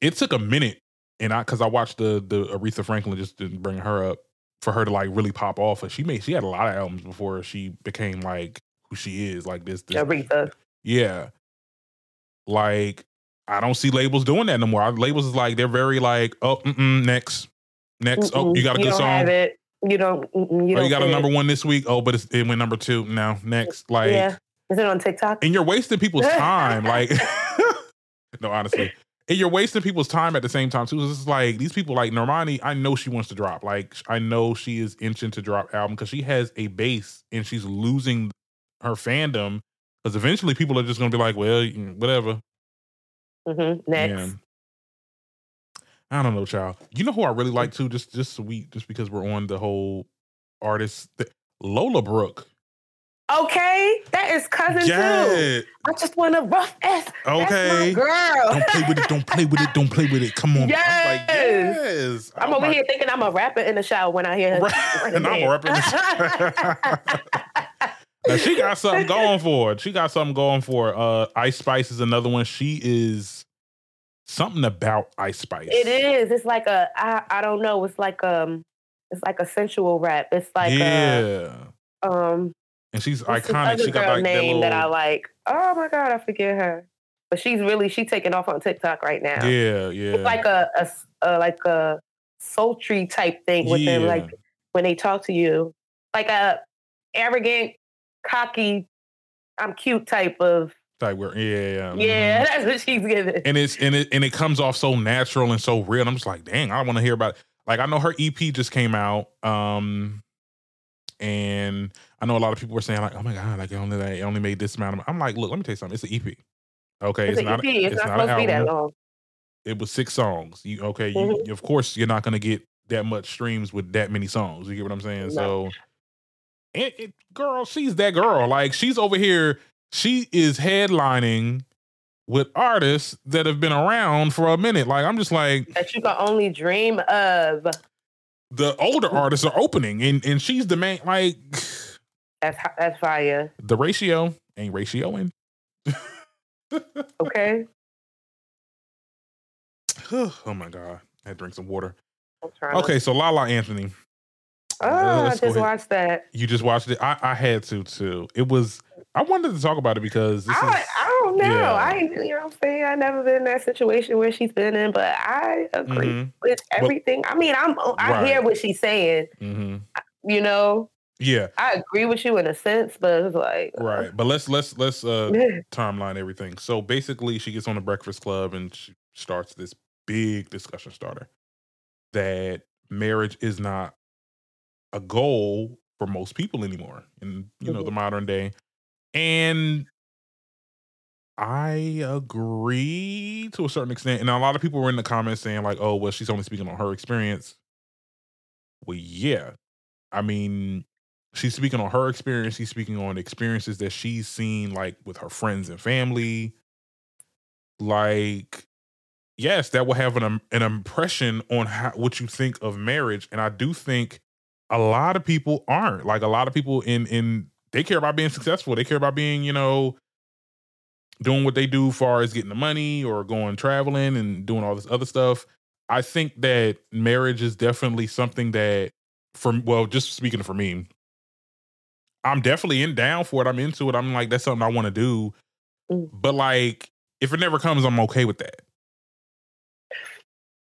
it took a minute and I because I watched the the Aretha Franklin just didn't bring her up for her to like really pop off. She made she had a lot of albums before she became like who she is, like this, this Aretha. Yeah. Like I don't see labels doing that no more. Our labels is like they're very like, oh, next, Next, oh, mm-mm. oh, you got a you good song. Have it. You don't. You, oh, you got a number one this week. Oh, but it went number two. Now, next, like, yeah. Is it on TikTok? And you're wasting people's time. like, no, honestly, and you're wasting people's time at the same time too. It's like these people, like Normani. I know she wants to drop. Like I know she is inching to drop album because she has a base and she's losing her fandom because eventually people are just going to be like, well, whatever. Mm-hmm. Next. I don't know, child. You know who I really like too, just just so we just because we're on the whole artist, th- Lola Brooke. Okay, that is cousin Yeah. too. I just want a rough ass. Okay. Girl. Don't play with it. Don't play with it. Don't play with it. Come on. I'm like, Yes. yes. I'm Oh over my- here thinking I'm a rapper in the shower when I hear her. And I'm a rapper in the Now, she got something going for her. She got something going for her. Uh, Ice Spice is another one. She is something about Ice Spice. It is. It's like a. I. I don't know. It's like um. It's like a sensual rap. It's like yeah. a, um. And she's what's iconic. She got like that name little. that I like. Oh my god, I forget her. But she's really she taking off on TikTok right now. yeah, yeah. It's like a, a a- like a sultry type thing with them. Like when they talk to you, like a arrogant, cocky, I'm cute type of. Like where, yeah, yeah. Yeah, mhm. that's what she's giving. And it's and it and it comes off so natural and so real. I'm just like, dang, I want to hear about. It. Like I know her EP just came out, um, and I know a lot of people were saying like, oh my god, like it only it only made this amount. Of, I'm like, look, let me tell you something. It's an EP. Okay, It's, an EP. It's, not, supposed to be that long. It was six songs. You okay? You, Mhm. of course, you're not gonna get that much streams with that many songs. You get what I'm saying? No. So, it, it, girl, she's that girl. Like she's over here. She is headlining with artists that have been around for a minute. Like I'm just like That you can only dream of. the older artists are opening, and and she's the main. Like That's that's fire. the ratio ain't ratioing. Okay. oh my god, I had to drink some water. Trying to- Okay, so Lala Anthony. Oh, I just ahead. watched that. You just watched it. I, I had to too. It was. I wanted to talk about it because this I, is. I don't know. yeah. I ain't, you know what I'm saying? I never been in that situation where she's been in, but I agree Mhm, with everything. I mean, I'm I hear what she's saying. mhm. You know, Yeah, I agree with you in a sense, but it's like uh, right. But let's let's let's uh timeline everything. So basically, she gets on the Breakfast Club and she starts this big discussion starter that marriage is not a goal for most people anymore in you know the modern day, and I agree to a certain extent. And a lot of people were in the comments saying like, "Oh, well, she's only speaking on her experience." Well, yeah, I mean, she's speaking on her experience. She's speaking on experiences that she's seen, like with her friends and family. Like, yes, that will have an um, an impression on how what you think of marriage, and I do think a lot of people aren't. Like, a lot of people in in they care about being successful. They care about being, you know, doing what they do, far as getting the money or going traveling and doing all this other stuff. I think that marriage is definitely something that, for well, just speaking for me, I'm definitely in down for it. I'm into it. I'm like, that's something I want to do. Mm. But like, if it never comes, I'm okay with that.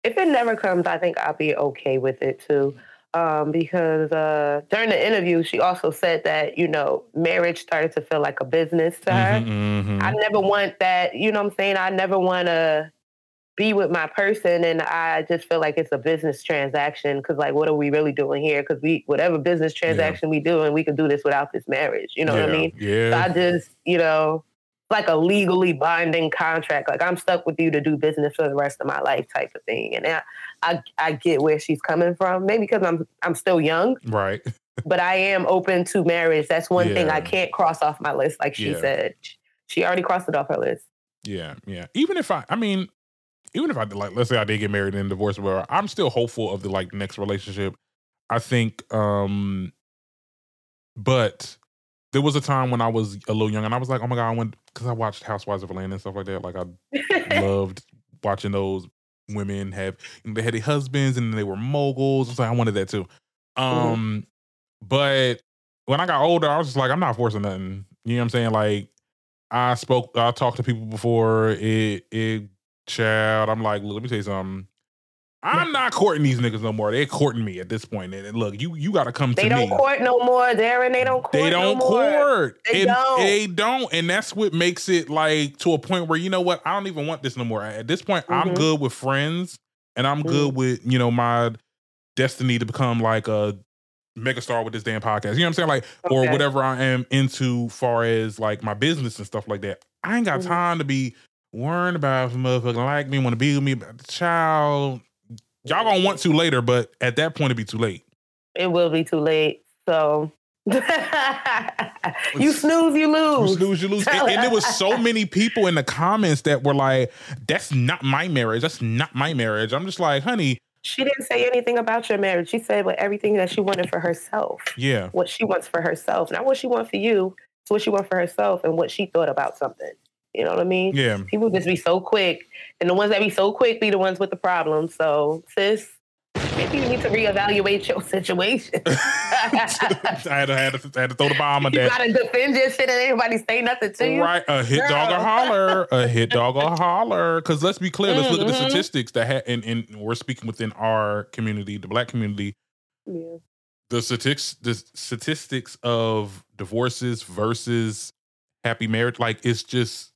if it never comes, I think I'll be okay with it too. Um, because uh, during the interview, she also said that you know marriage started to feel like a business to her. Mhm, mhm. I never want that. You know what I'm saying? I never want to be with my person, and I just feel like it's a business transaction. Because like, what are we really doing here? Because we whatever business transaction we do, and we can do this without this marriage. You know what I Yeah, mean? So I just, you know, like a legally binding contract. Like I'm stuck with you to do business for the rest of my life, type of thing. And I, I, I get where she's coming from. Maybe because I'm, I'm still young, right. but I am open to marriage. That's one thing I can't cross off my list. Like she Yeah. said, she already crossed it off her list. Yeah, yeah. Even if I, I mean, even if I did, like, let's say I did get married and divorced, where I'm still hopeful of the like next relationship. I think, um but there was a time when I was a little young, and I was like, oh my god, I went because I watched Housewives of Atlanta and stuff like that. Like I loved watching those women have they had their husbands and they were moguls. It's like I wanted that too. Um, but when I got older, I was just like, I'm not forcing nothing. You know what I'm saying? Like I spoke, I talked to people before. It, it, child. I'm like, let me tell you something. I'm not courting these niggas no more. They're courting me at this point. And look, you you got to come they to me. They don't court no more, Darren. They don't court. They don't no more. court. They and don't. They don't. And that's what makes it like to a point where you know what? I don't even want this no more. At this point, I'm Mhm. good with friends, and I'm Mm. good with you know my destiny to become like a megastar with this damn podcast. You know what I'm saying? Like or whatever I am into, far as like my business and stuff like that. I ain't got Mhm. time to be worrying about if a motherfucker like me, want to be with me, but child. Y'all gonna want to later, but at that point, it'd be too late. It will be too late. So you snooze, you You lose. snooze, you lose. And, and there was so many people in the comments that were like, "That's not my marriage. That's not my marriage." I'm just like, honey, She didn't say anything about your marriage. She said what everything that she wanted for herself. yeah, What she wants for herself. Not what she wants for you. It's what she wants for herself and what she thought about something. You know what I mean? yeah. People just be so quick. And the ones that be so quick be the ones with the problem. So sis, maybe you need to reevaluate your situation. I had, to, I, had to, I had to throw the bomb on you that. gotta defend your shit and anybody say nothing to you. Right, a hit dog or holler, a hit dog or holler. Because let's be clear, let's look at the Mhm. statistics that ha- and, and we're speaking within our community, the black community. Yeah. The statistics, the statistics of divorces versus happy marriage, like it's just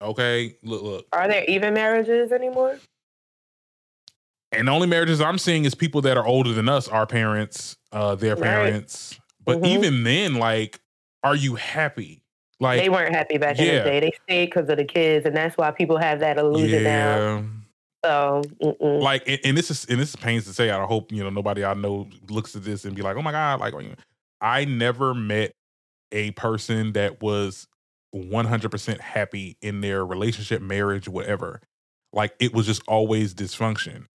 okay. Look, look. Are there even marriages anymore? And the only marriages I'm seeing is people that are older than us, our parents, uh, their Right. parents. But Mhm. even then, like, are you happy? Like, they weren't happy back in the day. They stayed because of the kids, and that's why people have that illusion now. So, mm-mm. Like, and, and this is and this is pains to say. I hope you know nobody I know looks at this and be like, "Oh my god!" Like, I never met a person that was 100% happy in their relationship, marriage, whatever. Like, it was just always dysfunction.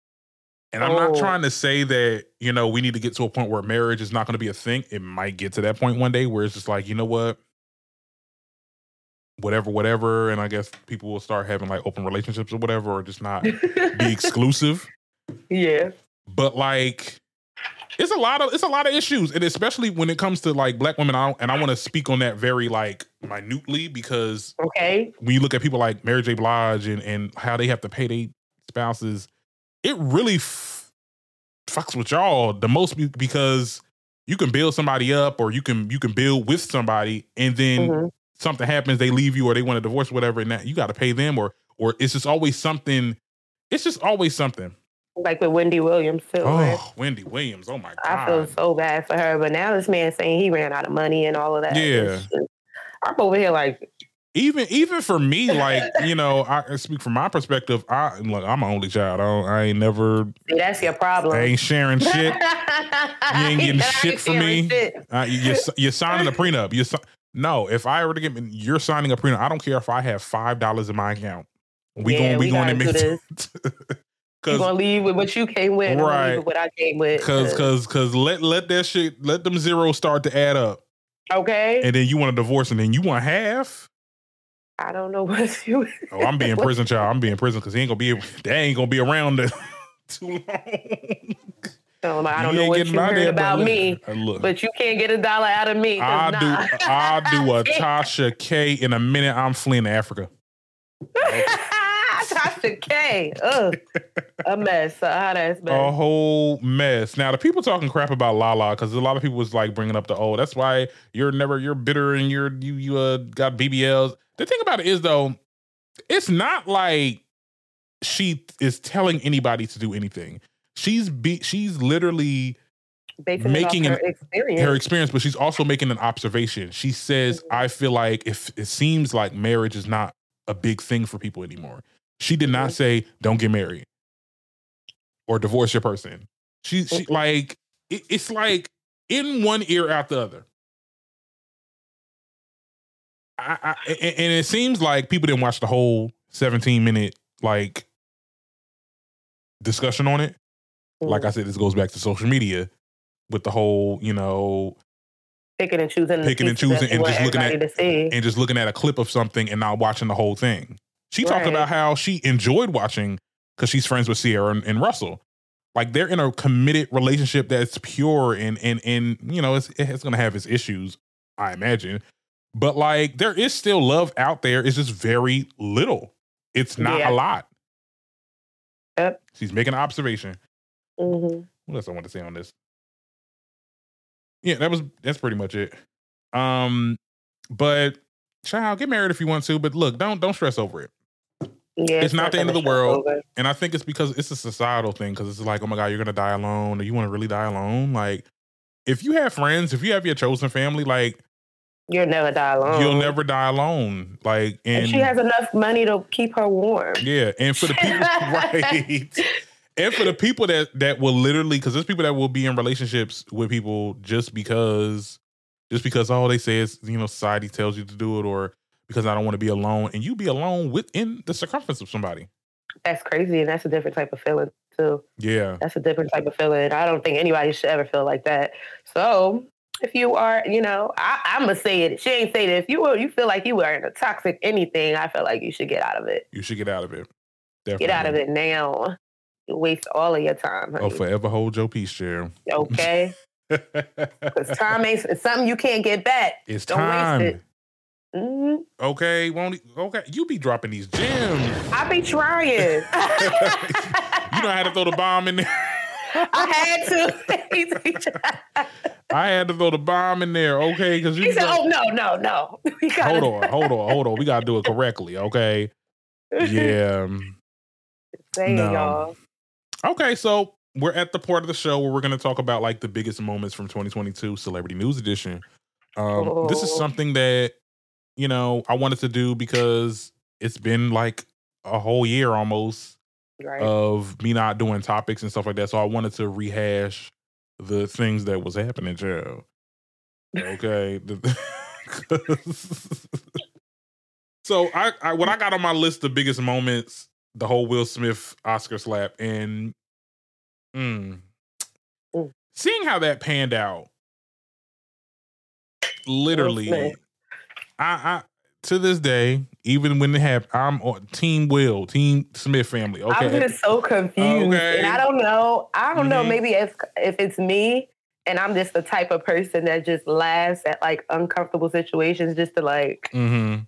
And I'm not Oh. trying to say that, you know, we need to get to a point where marriage is not going to be a thing. It might get to that point one day where it's just like, you know what? Whatever, whatever. And I guess people will start having like open relationships or whatever, or just not be exclusive. yeah. But like, it's a lot of it's a lot of issues, and especially when it comes to like black women. I don't, and I want to speak on that very like minutely because Okay. when you look at people like Mary J. Blige and and how they have to pay their spouses, it really f- fucks with y'all the most because you can build somebody up or you can you can build with somebody and then Mhm. something happens, they leave you or they want a divorce, or whatever, and that you got to pay them or or it's just always something. It's just always something. Like with Wendy Williams too. right? Oh, Wendy Williams. Oh my god, I feel so bad for her, but now this man saying he ran out of money and all of that. Yeah. I'm over here like, Even even for me, like you know, I speak from my perspective. I look, I'm an only child. I, don't, I ain't never, see, that's your problem. I ain't sharing shit. you ain't getting shit from me. Uh, you, you're, you're signing a prenup. You no. If I were to get, you're signing a prenup. I don't care if I have five dollars in my account. We Yeah, going, we, we going to gotta mix do You gonna leave with what you came with, Right. leave with what I came with. because because because let let that shit let them zeros start to add up, okay, and then you want a divorce, and then you want half. I don't know what you. Oh, I'm being prison child. I'm being prison because he ain't gonna be. They ain't gonna be around too long. I don't You know what you heard about look- me, uh, Look, but you can't get a dollar out of me. I nah. do. I do a Tasha K in a minute. I'm fleeing to Africa. Tasha K. Ugh. A mess. A hot ass mess. a whole mess. Now the people talking crap about Lala because a lot of people was like bringing up the oh that's why you're never you're bitter and you're you you uh got BBLs. The thing about it is though, it's not like she is telling anybody to do anything. She's be she's literally Basing making it an- her experience. her experience, but she's also making an observation. She says, Mhm. I feel like if it seems like marriage is not a big thing for people anymore. She did not Mhm. say, don't get married or divorce your person. She, she Mhm. like, it, it's like in one ear out the other. I, I, and and it seems like people didn't watch the whole 17 minute like discussion on it like I said, this goes back to social media with the whole, you know, picking and choosing, Picking and choosing and just looking at- and just looking at a clip of something and not watching the whole thing. She talked about how she enjoyed watching because she's friends with Ciara and, and Russell. Like they're in a committed relationship that's pure and and and you know it's it's gonna have its issues, I imagine. But like there is still love out there. It's just very little. It's not Yeah. a lot. Yep. She's making an observation. hmm What else I want to say on this? Yeah, that was that's pretty much it. Um, but child, get married if you want to, but look, don't don't stress over it. Yeah, It's not the end of the world. over. And I think it's because it's a societal thing because it's like, oh my god, you're gonna die alone, or you want to really die alone. Like, if you have friends, if you have your chosen family, like You'll never die alone. you'll never die alone. Like, and, And she has enough money to keep her warm. yeah, and for the people, right? And for the people that that will literally, because there's people that will be in relationships with people just because, just because all they say is you know society tells you to do it, or because I don't want to be alone, and you be alone within the circumference of somebody. That's crazy, and that's a different type of feeling too. Yeah, That's a different type of feeling. I don't think anybody should ever feel like that. So if you are, you know, I, I'm gonna say it. She ain't say it. If you were, you feel like you are in a toxic anything, I feel like you should get out of it. you should get out of it. Get out of it now. You waste all of your time. Oh, forever hold your peace, chair. Okay, because time ain't something you can't get back. it's Don't waste time. it. Mhm. Okay, won't he- okay. You be dropping these gems. I be trying. You know how to throw the bomb in there. I had to. I had to throw the bomb in there, okay? Because you he said, got- "Oh no, no, no." Gotta- hold on, hold on, hold on. We gotta do it correctly, okay? Yeah. Saying, No. y'all. Okay, so we're at the part of the show where we're gonna talk about like the biggest moments from 2022 Celebrity News Edition. Um, This is Oh. something that you know I wanted to do because it's been like a whole year almost Right. of me not doing topics and stuff like that. So I wanted to rehash the things that was happening, Joe. Okay. So I, I when I got on my list of biggest moments, the whole Will Smith Oscar slap, and mm, Mm. seeing how that panned out, literally. I, I to this day, even when it happened, I'm on Team Will, Team Smith family. Okay, I'm just so confused, Okay. and I don't know. I don't know. Mhm. Maybe if if it's me, and I'm just the type of person that just laughs at like uncomfortable situations, just to like Mm-hmm.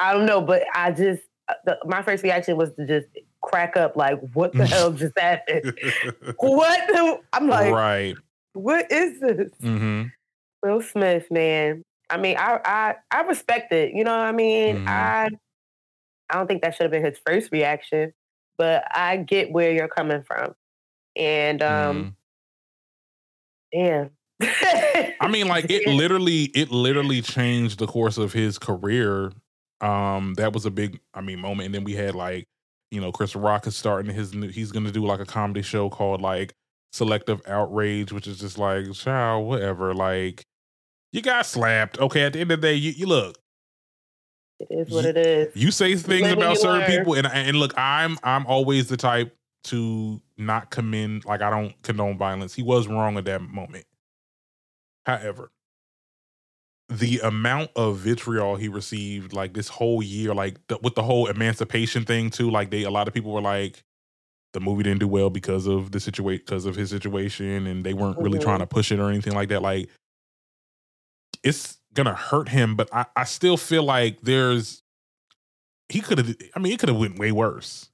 I don't know. But I just uh, the, my first reaction was to just crack up, like, what the hell just happened? what? The, I'm like, right. what is this? hmm Will Smith, man. I mean, I I I respect it. You know what I mean? Mhm. I I don't think that should have been his first reaction, but I get where you're coming from. And um yeah. I mean, like it literally, it literally changed the course of his career. Um, that was a big, I mean, moment. And then we had like, you know, Chris Rock is starting his new. He's going to do like a comedy show called like Selective Outrage, which is just like, child, whatever. Like, you got slapped. Okay, at the end of the day, you, you look, it is what it is. you say things about certain learn. people, and and look, I'm I'm always the type to not commend. Like, I don't condone violence. He was wrong at that moment. However, the amount of vitriol he received, like this whole year, like the, with the whole emancipation thing too, like they a lot of people were like, the movie didn't do well because of the situation, because of his situation, and they weren't really Mhm. trying to push it or anything like that. Like, it's gonna hurt him, but I, I still feel like there's he could have. I mean, it could have went way worse.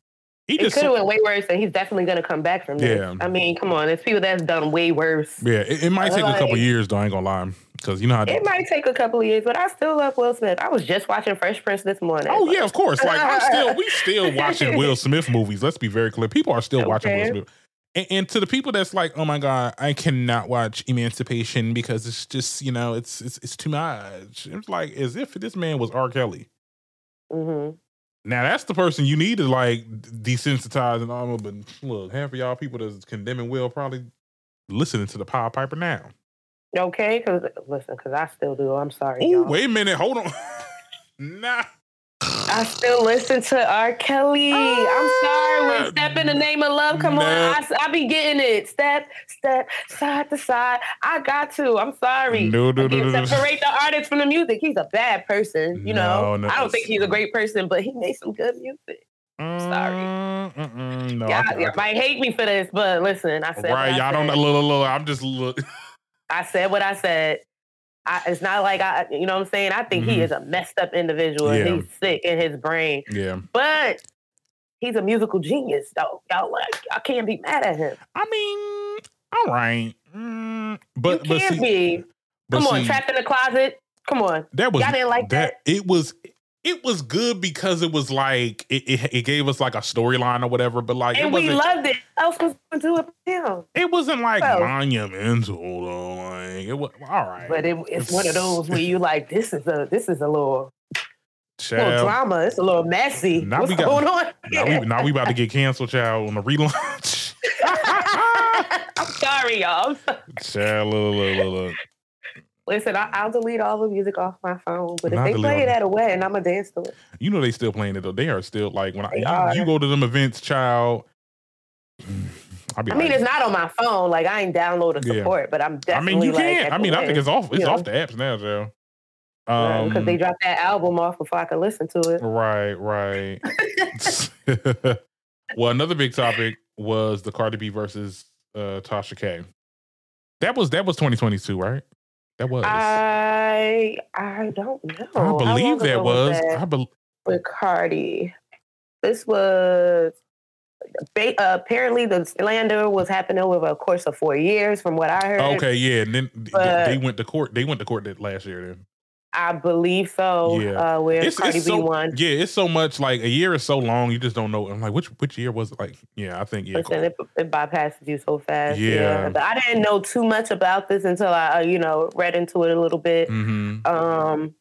He It could have went way worse, and he's definitely gonna come back from this. Yeah. I mean, come on, there's people that's done way worse. yeah. It, it might take a couple years though. I ain't gonna lie, because you know how. It might take a couple of years, but I still love Will Smith. I was just watching Fresh Prince this morning. Oh yeah, of course. Like I'm still, we still watching Will Smith movies. Let's be very clear. People are still watching Will Okay. Smith. And, and to the people that's like, oh my god, I cannot watch Emancipation because it's just you know it's it's it's too much. It's like as if this man was R. Kelly. hmm Now that's the person you need to like desensitize and all. But look, half of y'all people that's condemning Will probably listening to the Power Piper now. Okay, because listen, because I still do. I'm sorry. Oh y'all. wait a minute, hold on. nah. I still listen to R. Kelly. I'm sorry. When Step in the Name of Love, come on. I, I be getting it. Step, step, side to side. I got to. I'm sorry. No, no, I no, no, no. separate the artist from the music. He's a bad person, you know. No, no, I don't think he's a great person, but he made some good music. sorry. Mm, no, I y'all, I y'all might hate me for this, but listen, I said what right, I y'all don't know. Look, look, look, I'm just look. I said what I said. I, it's not like I, you know what I'm saying. I think Mhm. he is a messed up individual. Yeah. and He's sick in his brain. Yeah, But he's a musical genius, though. Y'all like, I can't be mad at him. I mean, all right, mm, but you but can't see, be. Come on, see, trapped in the closet. Come on. that was Y'all didn't like that? It was it was good because it was like it, it, it gave us like a storyline or whatever. But like and it we loved it. Else was going to do with him? it wasn't like Well. monumental though. Like it was all right. But it, it's one of those where you like, this is a this is a little, little drama. It's a little messy. Now What's we got- going on? now we now we about to get canceled, child, on the relaunch. I'm sorry, y'all. Child, look, look, look, look. Listen, I, I'll delete all the music off my phone, but if they play it at a wedding, I'm gonna dance to it. You know they still playing it though. They are still like when I you, you go to them events, child. I mean, it's not on my phone. Like I ain't downloaded Yeah. support, but I'm I mean, you like. can't. I mean, I think it's off. It's you off know? the apps now, Joe. because Um, they dropped that album off before I could listen to it. Right, right. well, another big topic was the Cardi B versus uh, Tasha K. That was that was 2022, right? That was. I, I don't know. I believe that ago was. that I bel with Cardi. This was uh, apparently the slander was happening over a course of four years, from what I heard. okay, yeah. And then But- they went to court. They went to court that last year. Then I believe so. Yeah. Uh, where it's, Cardi it's B so won. yeah. It's so much like a year is so long. You just don't know. I'm like, which which year was it? Like, yeah, I think yeah. Listen, it, it bypasses you so fast. Yeah. Yeah. But I didn't know too much about this until I, uh, you know, read into it a little bit. hmm Um,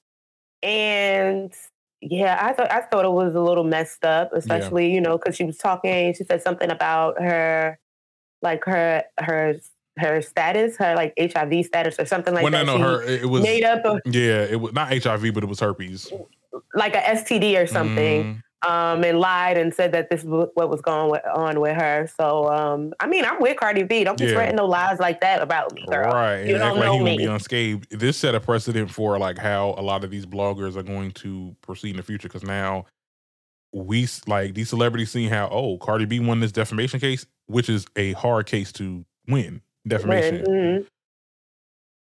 and yeah, I thought I thought it was a little messed up, especially you know because she was talking. She said something about her, like her her her status, her like HIV status or something like well, that. no, She her it was made up a, yeah, it was not HIV, but it was herpes like a STD or something. Mhm. um, and lied and said that this was what was going with, on with her. So, um, I mean, I'm with Cardi B. Don't be Yeah. spreading no lies like that about me, girl. Right. You and act don't like know he me. be unscathed. This set a precedent for like how a lot of these bloggers are going to proceed in the future because now we like these celebrities seeing how oh Cardi B won this defamation case, which is a hard case to win defamation. Mhm.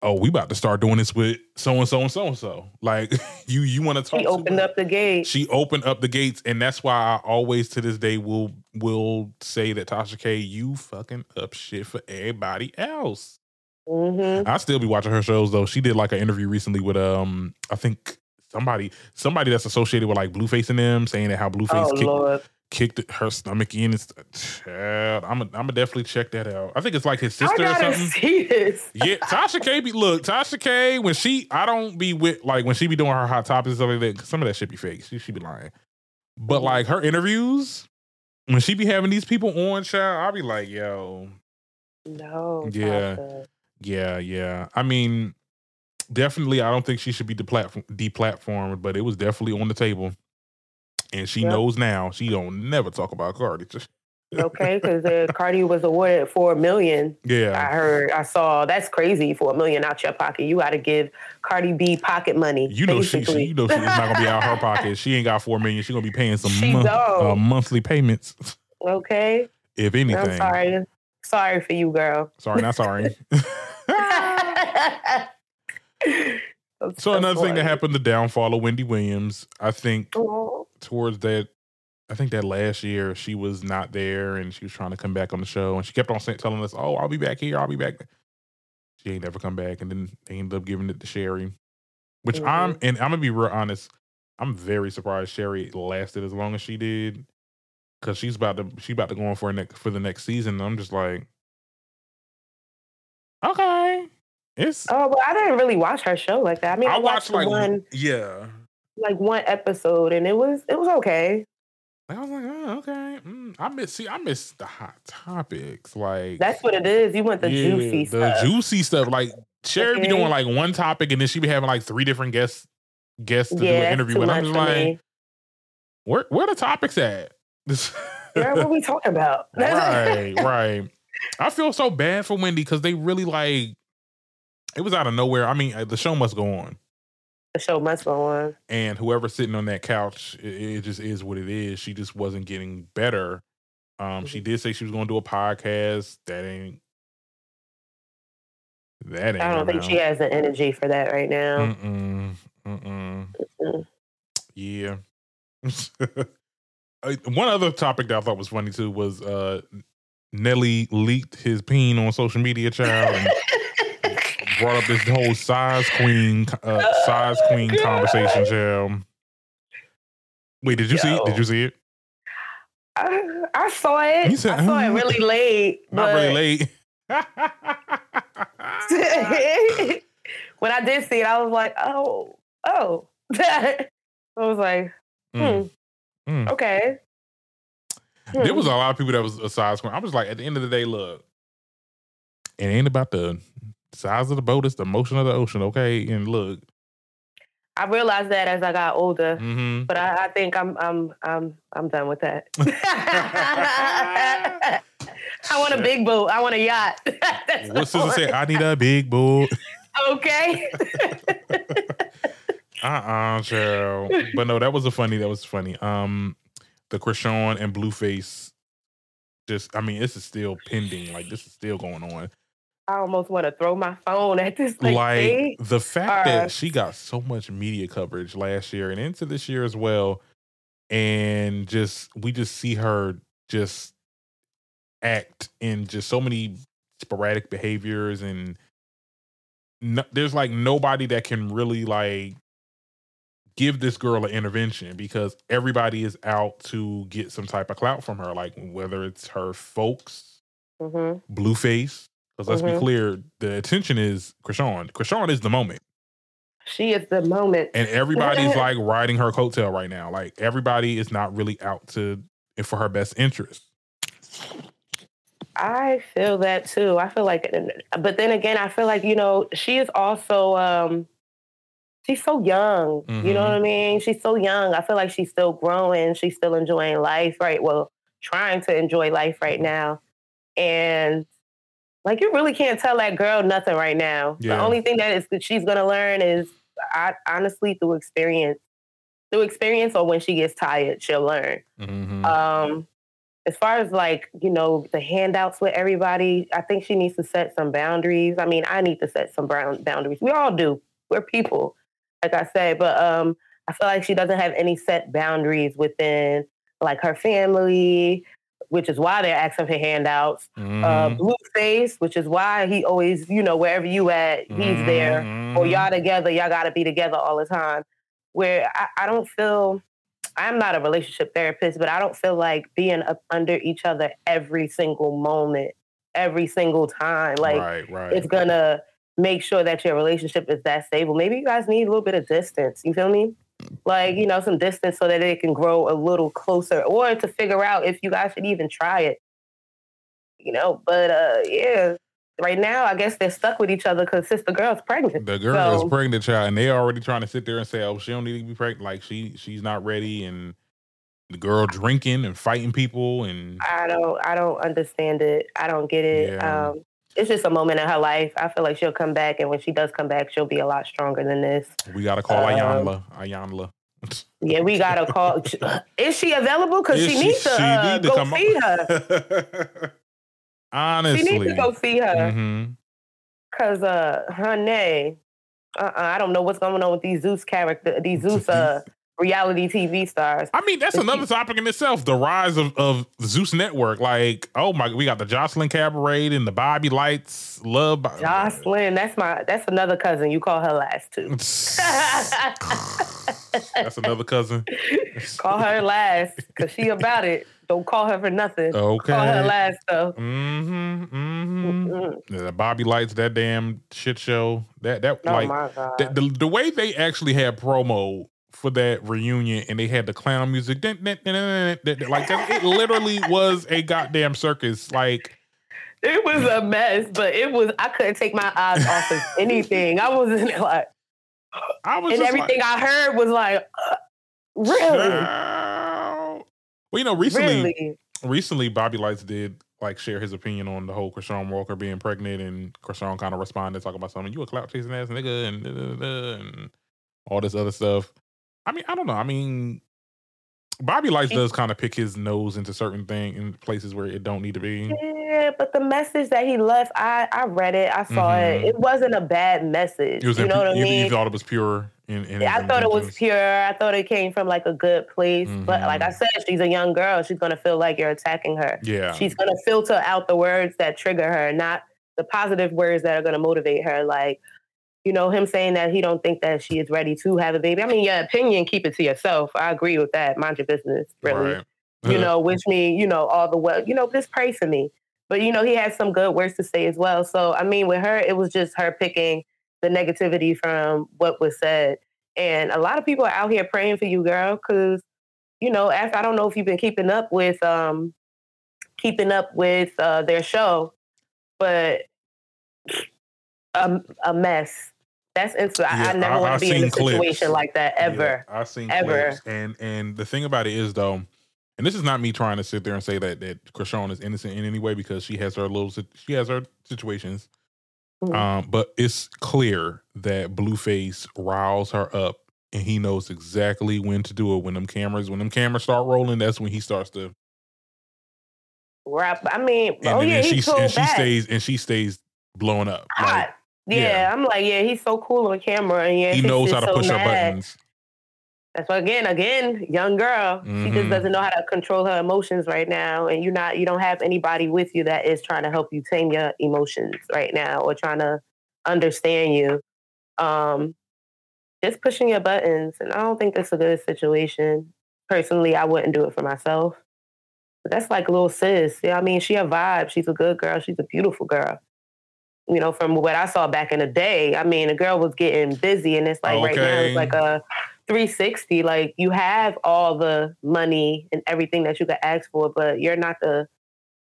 Oh, we about to start doing this with so and so and so and so. Like you, you want to talk? She opened up the gate. She opened up the gates, and that's why I always to this day will will say that Tasha K, you fucking up shit for everybody else. hmm I still be watching her shows though. She did like an interview recently with um I think somebody somebody that's associated with like Blueface and them saying that how Blueface Oh kicked, kicked her stomach in. And st- Child, I'm I'm gonna definitely check that out. I think it's like his sister or gotta something. see this. Yeah, Tasha K be look, Tasha K when she I don't be with like when she be doing her hot topics and stuff like that. 'cause Some of that shit be fake. She she be lying. But Mhm. like her interviews, when she be having these people on, child, I'll be like, yo, No. Yeah. Tasha. Yeah, yeah. I mean, definitely, I don't think she should be deplatform- deplatformed, but it was definitely on the table, and she Yep. knows now she don't never talk about Cardi. Okay, because uh, Cardi was awarded four million. Yeah, I heard, I saw. That's crazy. Four million out your pocket. You got to give Cardi B pocket money. you know she, she, you know she's not gonna be out her pocket. She ain't got four million. She gonna be paying some uh, monthly payments, okay. if anything. I'm sorry. Sorry for you, girl. Sorry, not sorry. I'm so another thing that happened, the downfall of Wendy Williams. I think Oh, towards that I think that last year she was not there and she was trying to come back on the show and she kept on saying, telling us, "Oh, I'll be back here. I'll be back." She ain't never come back and then they ended up giving it to Sherri, which I'm mm-hmm. and I'm gonna be real honest. I'm very surprised Sherri lasted as long as she did because she's about to she about to go on for a next for the next season. I'm just like, okay, it's. Oh, well, I didn't really watch her show like that. I mean, I, I watched, watched like one yeah. Like one episode, and it was it was okay. I was like, oh, okay. Mm, I miss see, I miss the hot topics. Like That's what it is. You want the Yeah, juicy the stuff. juicy stuff. Like Sherri be doing like one topic and then she be having like three different guests guests to do an interview much I'm just like, me. where where the topics at? Girl, what we talking about? right, right. I feel so bad for Wendy because they really like it was out of nowhere. I mean, uh, the show must go on. The show must go on. And whoever's sitting on that couch, it, it just is what it is. She just wasn't getting better. Um, she Mm-hmm. did say she was going to do a podcast. That ain't. That ain't. I don't think she has the energy for that right now. Mm-mm. Mm-mm. Mm. Yeah. one other topic that I thought was funny too was uh, Nelly leaked his peen on social media, child, and brought up this whole size queen, uh, size queen God. conversation, child. Wait, did you see? it? Did you see it? I, I saw it. You said, I saw it "Mm, really late. Not really late. when I did see it, I was like, oh, oh. I was like, Mm, mm. okay. There Hmm. was a lot of people that was a size queen. I was like, at the end of the day, look, it ain't about the size of the boat; it's the motion of the ocean. Okay, and look, I realized that as I got older, hmm but I, I think I'm I'm I'm I'm done with that. I want a big boat. I want a yacht. What's what sister all. I need a big boat. Okay. Uh uh child. But no, that was a funny. That was funny. Um, the Chrisean and Blueface. Just, I mean, this is still pending. Like this is still going on. I almost want to throw my phone at this Like, like, the fact that she got so much media coverage last year and into this year as well, and just we just see her just act in just so many sporadic behaviors and no, there's like nobody that can really like give this girl an intervention because everybody is out to get some type of clout from her like whether it's her folks Mhm. blueface because let's be Mhm. clear the attention is Chrisean Chrisean is the moment She is the moment. and everybody's like riding her coattail right now like everybody is not really out to for her best interest I feel that too. I feel like, but then again, I feel like you know she is also um she's so young. You know Mhm. what I mean? She's so young. I feel like she's still growing. She's still enjoying life, right? Well, trying to enjoy life right now, and like you really can't tell that girl nothing right now. Yeah. The only thing that is that she's gonna learn is, I, honestly, through experience. Through experience, or when she gets tired, she'll learn. Mhm. Um, as far as like you know the handouts with everybody, I think she needs to set some boundaries. I mean, I need to set some brown boundaries. We all do. We're people, like I said, but um, I feel like she doesn't have any set boundaries within like her family, which is why they're asking for handouts. Uh, Mhm. Blueface, which is why he always, you know, wherever you at, he's there or Mhm. y'all together, y'all got to be together all the time. Where I, I don't feel, I'm not a relationship therapist, but I don't feel like being up under each other every single moment, every single time. Like right, right. it's gonna make sure that your relationship is that stable. Maybe you guys need a little bit of distance. You feel me? Like you know, some distance so that it can grow a little closer, or to figure out if you guys should even try it. You know, but uh, yeah. Right now, I guess they're stuck with each other because sister girl's pregnant. The girl So- is pregnant, child, and they're already trying to sit there and say, "Oh, she don't need to be pregnant. Like she, she's not ready." And the girl drinking and fighting people, and I don't I don't understand it. I don't get it. Yeah. Um it's just a moment in her life. I feel like she'll come back and when she does come back, she'll be a lot stronger than this. we gotta call Um, Iyanla. Iyanla. Yeah, we gotta call is she available? Because Is she, needs to, she uh, need to go see her. her. She needs to go see her. hmm Cause uh honey, uh-uh, I don't know what's going on with these Zeus character these Zeus uh reality TV stars. I mean, that's another topic in itself. The rise of, of Zeus Network. Like, oh my, we got the Joseline Cabaret and the Bobby Lytes. Love Bo- Joseline, that's my that's another cousin. You call her last too. That's another cousin. call her last because she about it. Don't call her for nothing. Okay. Call her last though. Mm-hmm. Mm-hmm. Mm-mm. The Bobby Lytes, that damn shit show. That that Oh like my god. the, the the way they actually had promo for that reunion and they had the clown music, like that, it literally was a goddamn circus. Like it was a mess, but it was. I couldn't take my eyes off of anything. I was in it like, I was and everything like, I heard was like, uh, really, Well, you know, recently, really. recently Bobby Lytes did like share his opinion on the whole Chrisean Walker being pregnant, and Chrisean kind of responded talking about something. You a clout chasing ass nigga, and da, da, da, and all this other stuff. I mean, I don't know. I mean, Bobby Lytes does kind of pick his nose into certain things in places where it don't need to be. Yeah, but the message that he left, I I read it, I saw mm-hmm. it. It wasn't a bad message. You know what I mean? You thought it was pure. In, in yeah, I thought it was pure. I thought it came from like a good place. Mm-hmm. But like I mm-hmm. said, she's a young girl. She's gonna feel like you're attacking her. Yeah. She's gonna filter out the words that trigger her, not the positive words that are gonna motivate her. Like, you know, him saying that he don't think that she is ready to have a baby. I mean, your opinion, keep it to yourself. I agree with that. Mind your business, really. Right. you know, wish me, you know, all the well, you know, just pray for me. But you know, he has some good words to say as well. So I mean, with her, it was just her picking the negativity from what was said. And a lot of people are out here praying for you, girl, because you know, as I don't know if you've been keeping up with um keeping up with uh, their show, but a, a mess that's into. Yeah, I, I, never want to be in a situation clips. like that ever. Yeah, I've seen ever. Clips. And and the thing about it is though, and this is not me trying to sit there and say that that Chrisean is innocent in any way because she has her little she has her situations. Mm-hmm. Um, but it's clear that Blueface riles her up and he knows exactly when to do it. When them cameras, when them cameras start rolling, that's when he starts to wrap. I mean, and, oh and yeah, he she, and she stays and she stays blowing up. Hot. Like, yeah, yeah, I'm like, yeah, he's so cool on camera, and yeah, he knows how to so push mad. her buttons. That's why again, again, young girl. Mm-hmm. She just mm-hmm. doesn't know how to control her emotions right now, and you're not, you don't have anybody with you that is trying to help you tame your emotions right now or trying to understand you. Um, just pushing your buttons, and I don't think that's a good situation. Personally, I wouldn't do it for myself. But that's like a little sis. Yeah, I mean, she a vibe. She's a good girl. She's a beautiful girl you know, from what I saw back in the day, I mean, the girl was getting busy, and it's like okay. right now it's like a 360. Like you have all the money and everything that you could ask for, but you're not the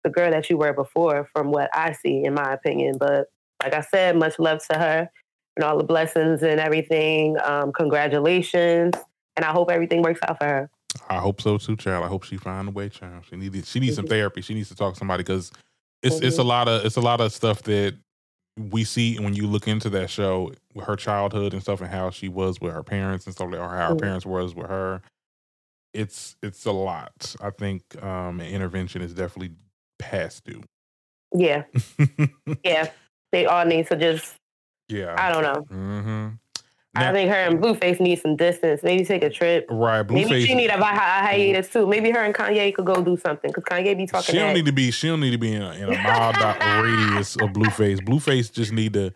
the girl that you were before, from what I see, in my opinion. But like I said, much love to her and all the blessings and everything. Um, congratulations, and I hope everything works out for her. I hope so too, child. I hope she find a way, child. She needed she needs mm-hmm. some therapy. She needs to talk to somebody because it's mm-hmm. it's a lot of it's a lot of stuff that we see when you look into that show her childhood and stuff and how she was with her parents and stuff like or how her mm. parents was with her it's it's a lot. I think um an intervention is definitely past due. Yeah. Yeah. They all need to just yeah. I don't know. Mm-hmm. Now, I think her and Blueface need some distance. Maybe take a trip. Right. Blueface, Maybe she need a, hi- hiatus too. Maybe her and Kanye could go do something because Kanye be talking. She don't need to be. She don't need to be in a, in a mile radius of Blueface. Blueface just need to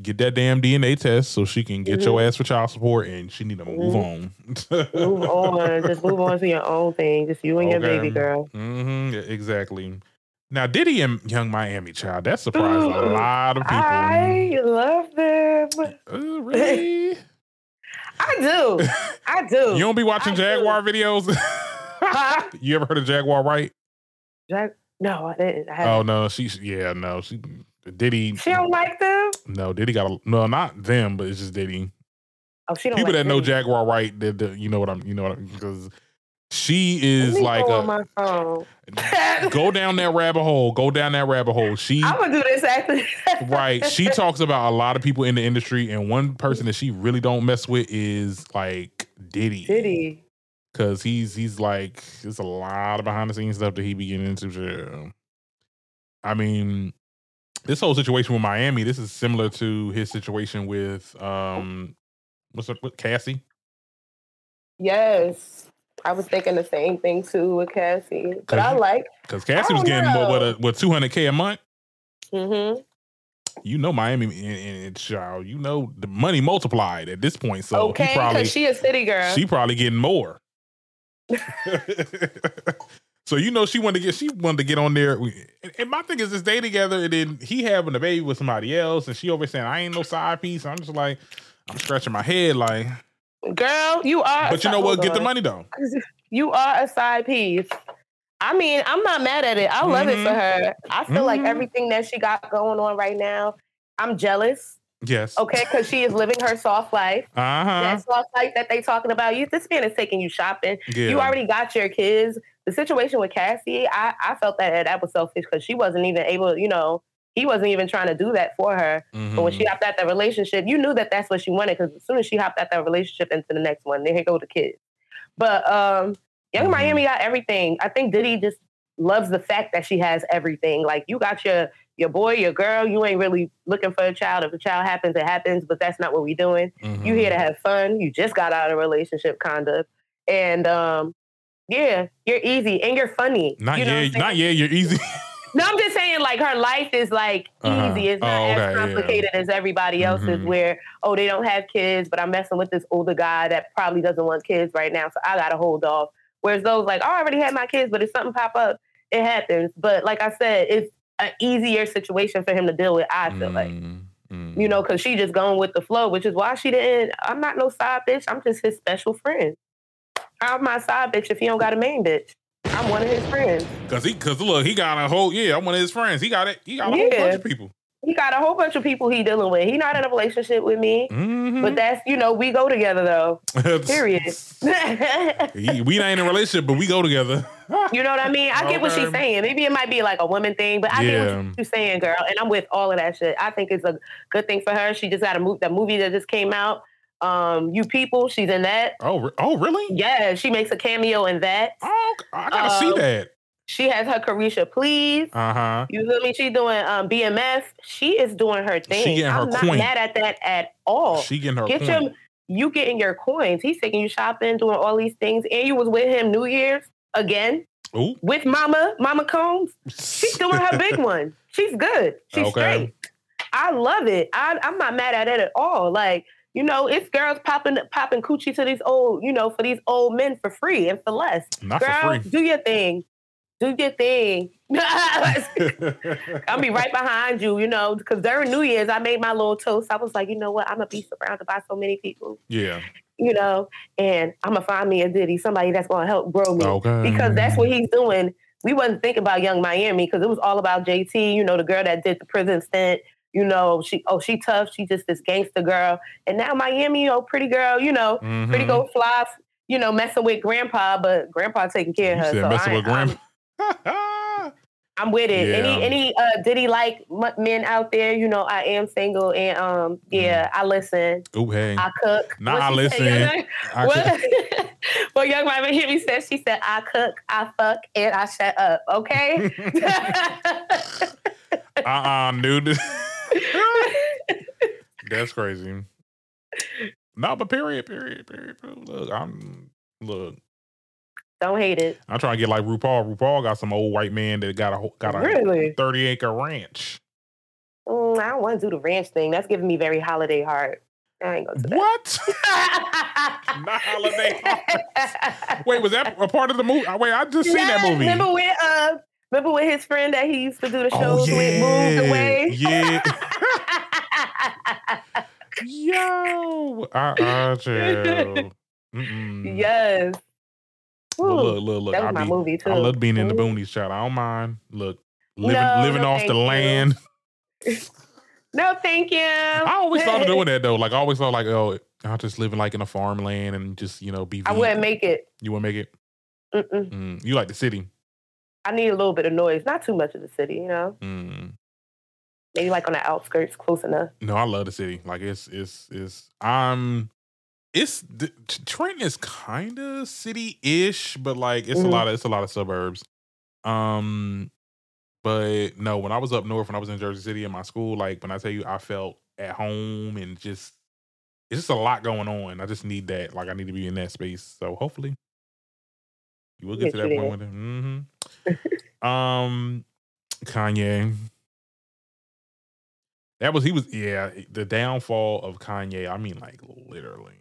get that damn DNA test so she can get mm-hmm. your ass for child support, and she need to move mm-hmm. on. move on. Just move on to your own thing. Just you and okay. your baby girl. Mm-hmm. Yeah, exactly. Now, Diddy and Young Miami Child, that surprised a lot of people. I love them. Uh, really? I do. I do. You don't be watching I Jaguar do. videos? you ever heard of Jaguar Wright? Jag- no, I didn't. I oh no, she's yeah, no, she Diddy. She don't like them. No, Diddy got a no, not them, but it's just Diddy. Oh, she don't. People like that know Jaguar Wright, that you know what I'm, you know what I'm, because she is like a. go down that rabbit hole. Go down that rabbit hole. She. I'm gonna do this after. right. She talks about a lot of people in the industry, and one person that she really don't mess with is like Diddy. Diddy. Cause he's he's like there's a lot of behind the scenes stuff that he be getting into. I mean, this whole situation with Miami, this is similar to his situation with um what's up with Cassie. Yes. I was thinking the same thing too with Cassie, but I like because Cassie was getting know. what what what two hundred k a month. Mm-hmm. You know Miami and, and child, you know the money multiplied at this point. So okay, because she a city girl, she probably getting more. so you know she wanted to get she wanted to get on there. And my thing is this day together, and then he having a baby with somebody else, and she over saying I ain't no side piece. I'm just like I'm scratching my head like Girl, you are. But you know what? Get the money though. You are a side piece. I mean, I'm not mad at it. I love mm-hmm. it for mm-hmm. her. I feel mm-hmm. like everything that she got going on right now, I'm jealous. Yes. Okay, because she is living her soft life. Uh-huh. That soft life that they talking about. You, this man is taking you shopping. Yeah. You already got your kids. The situation with Cassie, I, I felt that that was selfish because she wasn't even able, you know, he wasn't even trying to do that for her. Mm-hmm. But when she mm-hmm. hopped out that relationship, you knew that that's what she wanted because as soon as she hopped out that relationship into the next one, there go the kids. But um, Young Mhm. Miami got everything. I think Diddy just loves the fact that she has everything. Like you got your your boy, your girl. You ain't really looking for a child. If a child happens, it happens. But that's not what we doing. Mhm. You here to have fun. You just got out of a relationship, kind of. And um, yeah, you're easy and you're funny. Not you know yeah, not yeah. You're easy. No, I'm just saying, like her life is like Uh-huh. easy. It's not Oh, okay, as yeah. complicated as everybody else's. Mhm. Where oh, they don't have kids, but I'm messing with this older guy that probably doesn't want kids right now, so I gotta hold off. Whereas those like, oh, I already had my kids, but if something pop up, it happens. But like I said, it's an easier situation for him to deal with. I feel like Mm, mm. you know, because she just going with the flow, which is why she didn't. I'm not no side bitch. I'm just his special friend. I'm my side bitch if he don't got a main bitch. I'm one of his friends. Cause he, cause look, he got a whole yeah. I'm one of his friends. He got it. He got a whole bunch of people. He got a whole bunch of people he dealing with. He not in a relationship with me, Mhm. but that's you know we go together though. Period. We ain't in a relationship, but we go together. You know what I mean? I get what she's saying. Maybe it might be like a woman thing, but I get what you're saying, girl. And I'm with all of that shit. I think it's a good thing for her. She just got a move that movie that just came out. Um, you people, she's in that. Oh, oh, really? Yeah, she makes a cameo in that. Oh, I gotta see Um, that. She has her Caresha Please. Uh huh. You feel me? She's doing um, BMF. She is doing her thing. She getting her I'm not coin. mad at that at all. She getting her Get coin. your you getting your coins. He's taking you shopping, doing all these things, and you was with him New Year's again Ooh. with Mama Mama Combs. She's doing her big one. She's good. She's Okay. straight. I love it. I, I'm not mad at it at all. Like you know, it's girls popping popping coochie to these old, you know, for these old men for free and for less. Not Girl, for free. do your thing. Do your thing. I'll be right behind you, you know, because during New Year's, I made my little toast. I was like, you know what? I'm going to be surrounded by so many people, yeah. you know, and I'm going to find me a Diddy, somebody that's going to help grow me. Okay. Because that's what he's doing. We wasn't thinking about Young Miami because it was all about JT, you know, the girl that did the prison stint. You know, she oh she tough. She just this gangster girl, and now Miami, you know, pretty girl. You know, Mhm. pretty go fly. You know, messing with grandpa, but grandpa taking care of her. said so messing I- with I'm- I'm with it. Yeah. Any any uh did he like m- men out there? You know, I am single and um yeah, I listen. Ooh, hey. I cook. Nah, I listen. say, I what? well, young mama hear me said she said I cook, I fuck, and I shut up. Okay. uh-uh, dude. That's crazy. No, but period, period, period. Look, I'm look. Don't hate it. I'm trying to get like RuPaul. RuPaul got some old white man that got a got a Really? 30 acre ranch. Mm, I don't want to do the ranch thing. That's giving me very holiday heart. I ain't gonna do What? Not holiday heart. Wait, was that a part of the movie? Wait, I just seen that movie. Remember when uh remember when his friend that he used to do the Oh, shows with moved away? yeah. Yo, uh, chill. Mm-mm. yes. Woo. look, look, look. that was I, my be, movie too. I love being in the boonies, child. I don't mind. Look, living, No, living no, off the you. land. No, thank you. I always thought of doing that though. Like I always thought, like, oh, I'll just living like in a farmland and just you know be. I wouldn't make it. You to make it? Mm, you like the city? I need a little bit of noise, not too much of the city, you know. Mm. Maybe like on the outskirts, close enough. No, I love the city. Like it's it's it's I'm it's the, Trenton is kind of city-ish, but like it's a Mhm. lot of it's a lot of suburbs. Um but no, when I was up north when I was in Jersey City in my school, like when I tell you I felt at home and just it's just a lot going on. I just need that. Like I need to be in that space. So hopefully you will get Yes, to that point with it. Mm-hmm. um Kanye. That was he was yeah, the downfall of Kanye. I mean like literally.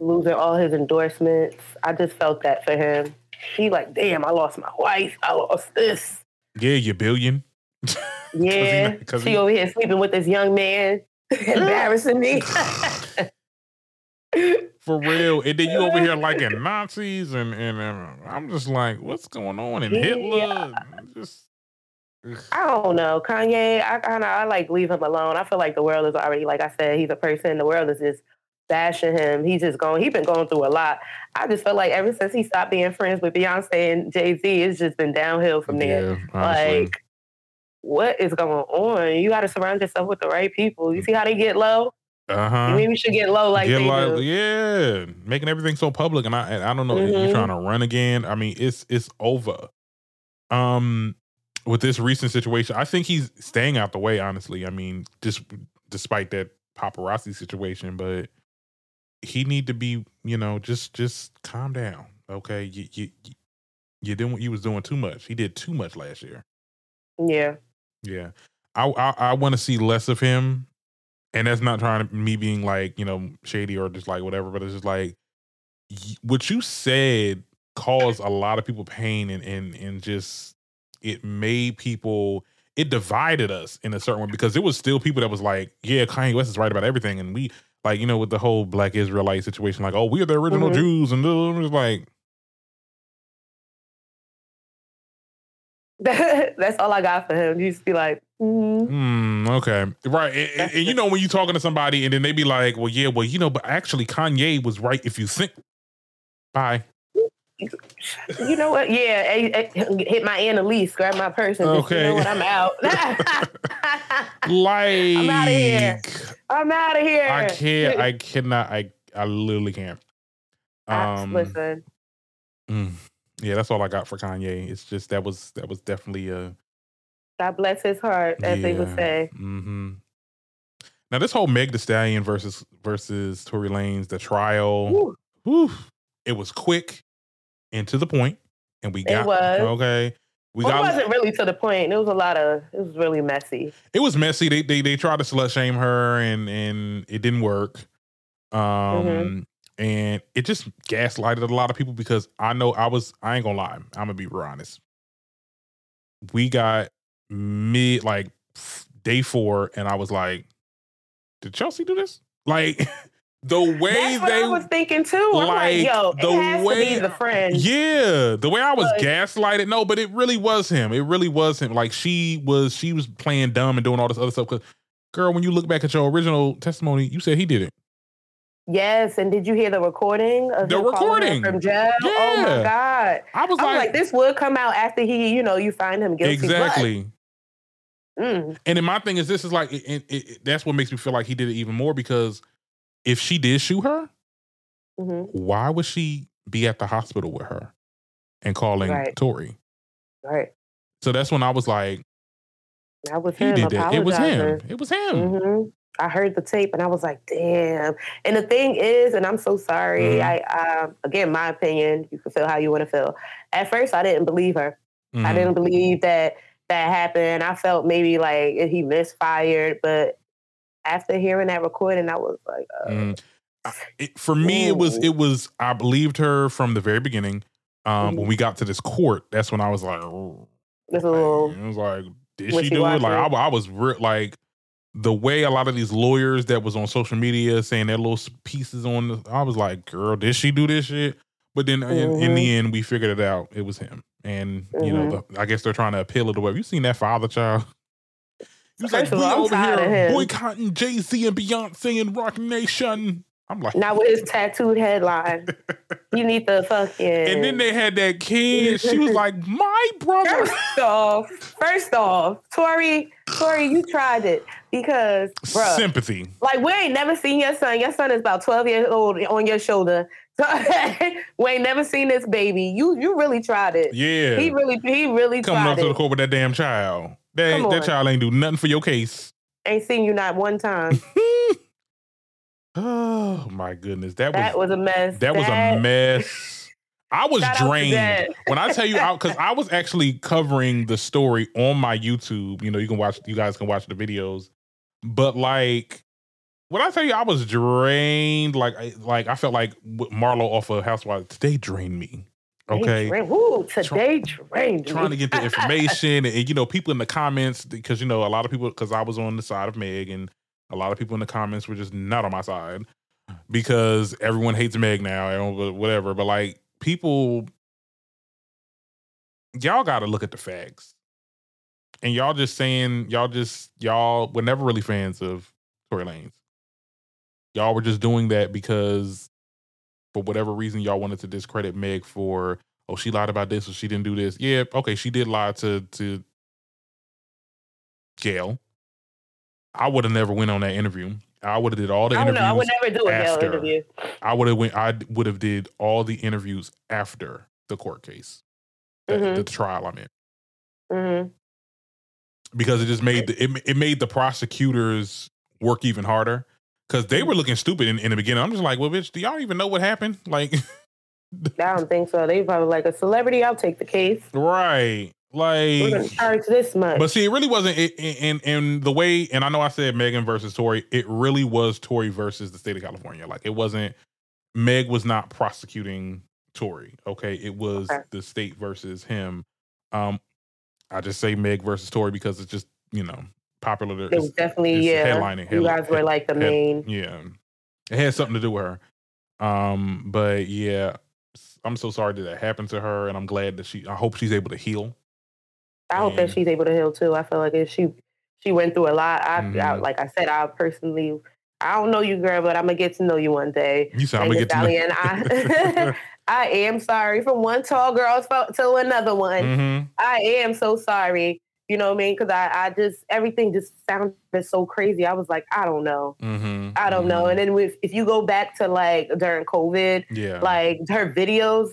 Losing all his endorsements. I just felt that for him. He like, damn, I lost my wife. I lost this. Yeah, you billion. Yeah. 'cause she he- over here sleeping with this young man. Embarrassing me. For real. And then you over here liking Nazis and and uh, I'm just like, what's going on? And Hitler. Yeah. Just I don't know. Kanye, I kind of I like leave him alone. I feel like the world is already, like I said, he's a person. The world is just bashing him. He's just going. He's been going through a lot. I just feel like ever since he stopped being friends with Beyonce and Jay Z, it's just been downhill from there. Yeah. Like, what is going on? You got to surround yourself with the right people. You see how they get low? Uh huh. Maybe we should get low like Get they do. yeah, making everything so public, and I and I don't know. Mhm. You trying to run again? I mean, it's it's over. Um, with this recent situation, I think he's staying out the way. Honestly, I mean, just despite that paparazzi situation, but he need to be, you know, just just calm down. Okay, you you you- didn't you was doing too much. He did too much last year. Yeah. Yeah, I I, I want to see less of him, and that's not trying to me being like you know shady or just like whatever, but it's just like what you said caused a lot of people pain and and and just it made people it divided us in a certain way because there was still people that was like yeah Kanye West is right about everything and we like you know with the whole black Israelite situation like oh we're the original Mhm. Jews and it was like That's all I got for him. You just be like, mm, Hmm. Okay. Right. And, and- and you know when you're talking to somebody and then they be like, "Well, yeah, well, you know, but actually Kanye was right if you think." Bye. You know what? Yeah, eh, eh, hit my Annalise, grab my purse, and just, you Okay. know what? I'm out. Like I'm outta here. I'm out of here. I can't. I cannot. I. I literally can't. Um. listen, mm, yeah, that's all I got for Kanye. It's just that was that was definitely a. God bless his heart, as they would say. Mm-hmm. Now this whole Meg Thee Stallion versus versus Tory Lanez the trial. Whew, it was quick and to the point, and we It got was. okay. We Well, got it wasn't really to the point. It was a lot of. It was really messy. it was messy. They they they tried to slut shame her, and and it didn't work. Um, Mm-hmm. and it just gaslighted a lot of people because I know I was. I ain't gonna lie. I'm gonna be real honest. We got mid like day four, and I was like, "Did Kelsey do this?" Like the way That's they I was thinking too. I'm like, like, yo, the has way- to be the friend. Yeah, the way I was But- gaslighted, no, but it really was him. It really was him. Like she was, she was playing dumb and doing all this other stuff. Cause, girl, when you look back at your original testimony, you said he did it. Yes, and did you hear the recording of The him calling her recording. from jail? Oh my god! I was I was like, like, this would come out after he, you know, you find him guilty. exactly. Mm, And then my thing is, this is like, it, it, it- that's what makes me feel like he did it even more because if she did shoot her, mhm. why would she be at the hospital with her and calling Right. Tory? Right. So that's when I was like, That was he him. did that. It was him. It was him. hmm I heard the tape and I was like, damn. And the thing is, and I'm so sorry. Mhm. I um, again, my opinion. You can feel how you want to feel. At first, I didn't believe her. I Mhm. didn't believe that that happened. I felt maybe like he misfired, but after hearing that recording, I was like, uh, Mm. It, for me, it was it was I believed her from the very beginning. Um, when Mhm. we got to this court, that's when I was like, oh, a little. it was like, did she do it? Like I, I was re- like the way a lot of these lawyers that was on social media saying their little pieces on. The, I was like, girl, did she do this shit? But then in, in Mm-hmm. the end, we figured it out. It was him, and you know, Mm-hmm. the, I guess they're trying to appeal it away. You seen that father child? He was First like, we all, over here boycotting Jay Z and Beyonce and Roc Nation. I'm like, Now with his tattooed headline, you need the fucking. And then they had that kid. She was like, "My brother." First off, first off, Tory, Tory, you tried it because, bruh, Sympathy. like we ain't never seen your son. Your son is about twelve years old on your shoulder. So we ain't never seen this baby. You you really tried it. Yeah. He really he really Coming up tried to the court with that damn child. That, that child ain't do nothing for your case. Ain't seen you not one time. oh my goodness. That, That was was a mess. that was a mess. I was drained. When I tell you out because I was actually covering the story on my YouTube. You know, you can watch you guys can watch the videos. But like when I tell you I was drained, like I like I felt like Marlo off of Housewives, today drained me. They Okay. Woo, today drained trying to get the information and, you know people in the comments because you know a lot of people because I was on the side of Meg and a lot of people in the comments were just not on my side because everyone hates Meg now and whatever but like people y'all got to look at the facts. And y'all just saying y'all just y'all were never really fans of Tory Lanez. Y'all were just doing that because for whatever reason y'all wanted to discredit Meg for oh she lied about this or she didn't do this. Yeah, okay, she did lie to to Gayle. I would have never went on that interview. I would have did all the I interviews. know. I would never do a after. interview. I would have went. I would have did all the interviews after the court case, the, Mhm. the trial. I'm in hmm because it just made the, it, it made the prosecutors work even harder because they were looking stupid in, in the beginning. I'm just like, well, bitch, do y'all even know what happened? Like, I don't think so. They probably like a celebrity. I'll take the case. right? We're gonna Like, charge this much. but see, it really wasn't. In in the way, and I know I said Megan versus Tory. It really was Tory versus the state of California. Like, it wasn't. Meg was not prosecuting Tory. Okay, it was Okay. the state versus him. Um, I just say Meg versus Tory because it's just you know popular. it was definitely it's yeah. headlining. you guys were like the head- main. Yeah, it had something to do with her. Um, but yeah, I'm so sorry that that happened to her, and I'm glad that she. I hope she's able to heal. I hope that she's able to heal too. I feel like if she she went through a lot. I, I Mhm. like I said, I personally. I don't know you, girl, but I'm gonna get to know you one day. You sound Megan get to know. I, I am sorry from one tall girl to another one. Mhm. I am so sorry. You know what I mean? Because I, I just everything just sounded so crazy. I was like, I don't know, Mhm. I don't know. Mhm. And then with, if you go back to like during COVID, Yeah. like her videos,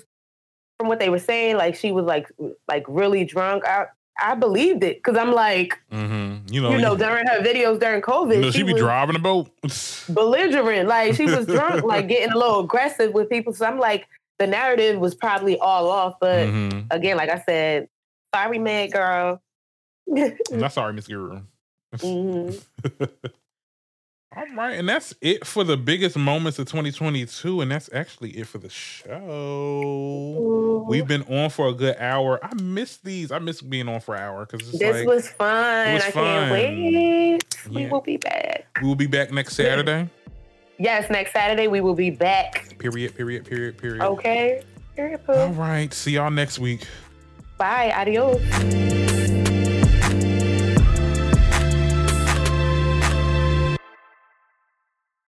from what they were saying, like she was like like really drunk. I I believed it because I'm like, Mhm. You know. you know, during her videos during COVID, you know, she, be driving a boat. belligerent. Like she was drunk, like getting a little aggressive with people. So I'm like, the narrative was probably all off. But Mhm. again, like I said, sorry, man, girl. I'm not sorry, Miss Guru. Mhm. All right, and that's it for the biggest moments of 2022, and that's actually it for the show. We've been on for a good hour. I miss these. I miss being on for an hour because This like was fun. was I fun. can't wait. We will be back. we will be back next Saturday. Yes, next Saturday we will be back. Period. Period. Period. Period. Okay. Period, All right. See y'all next week. Bye. Adios.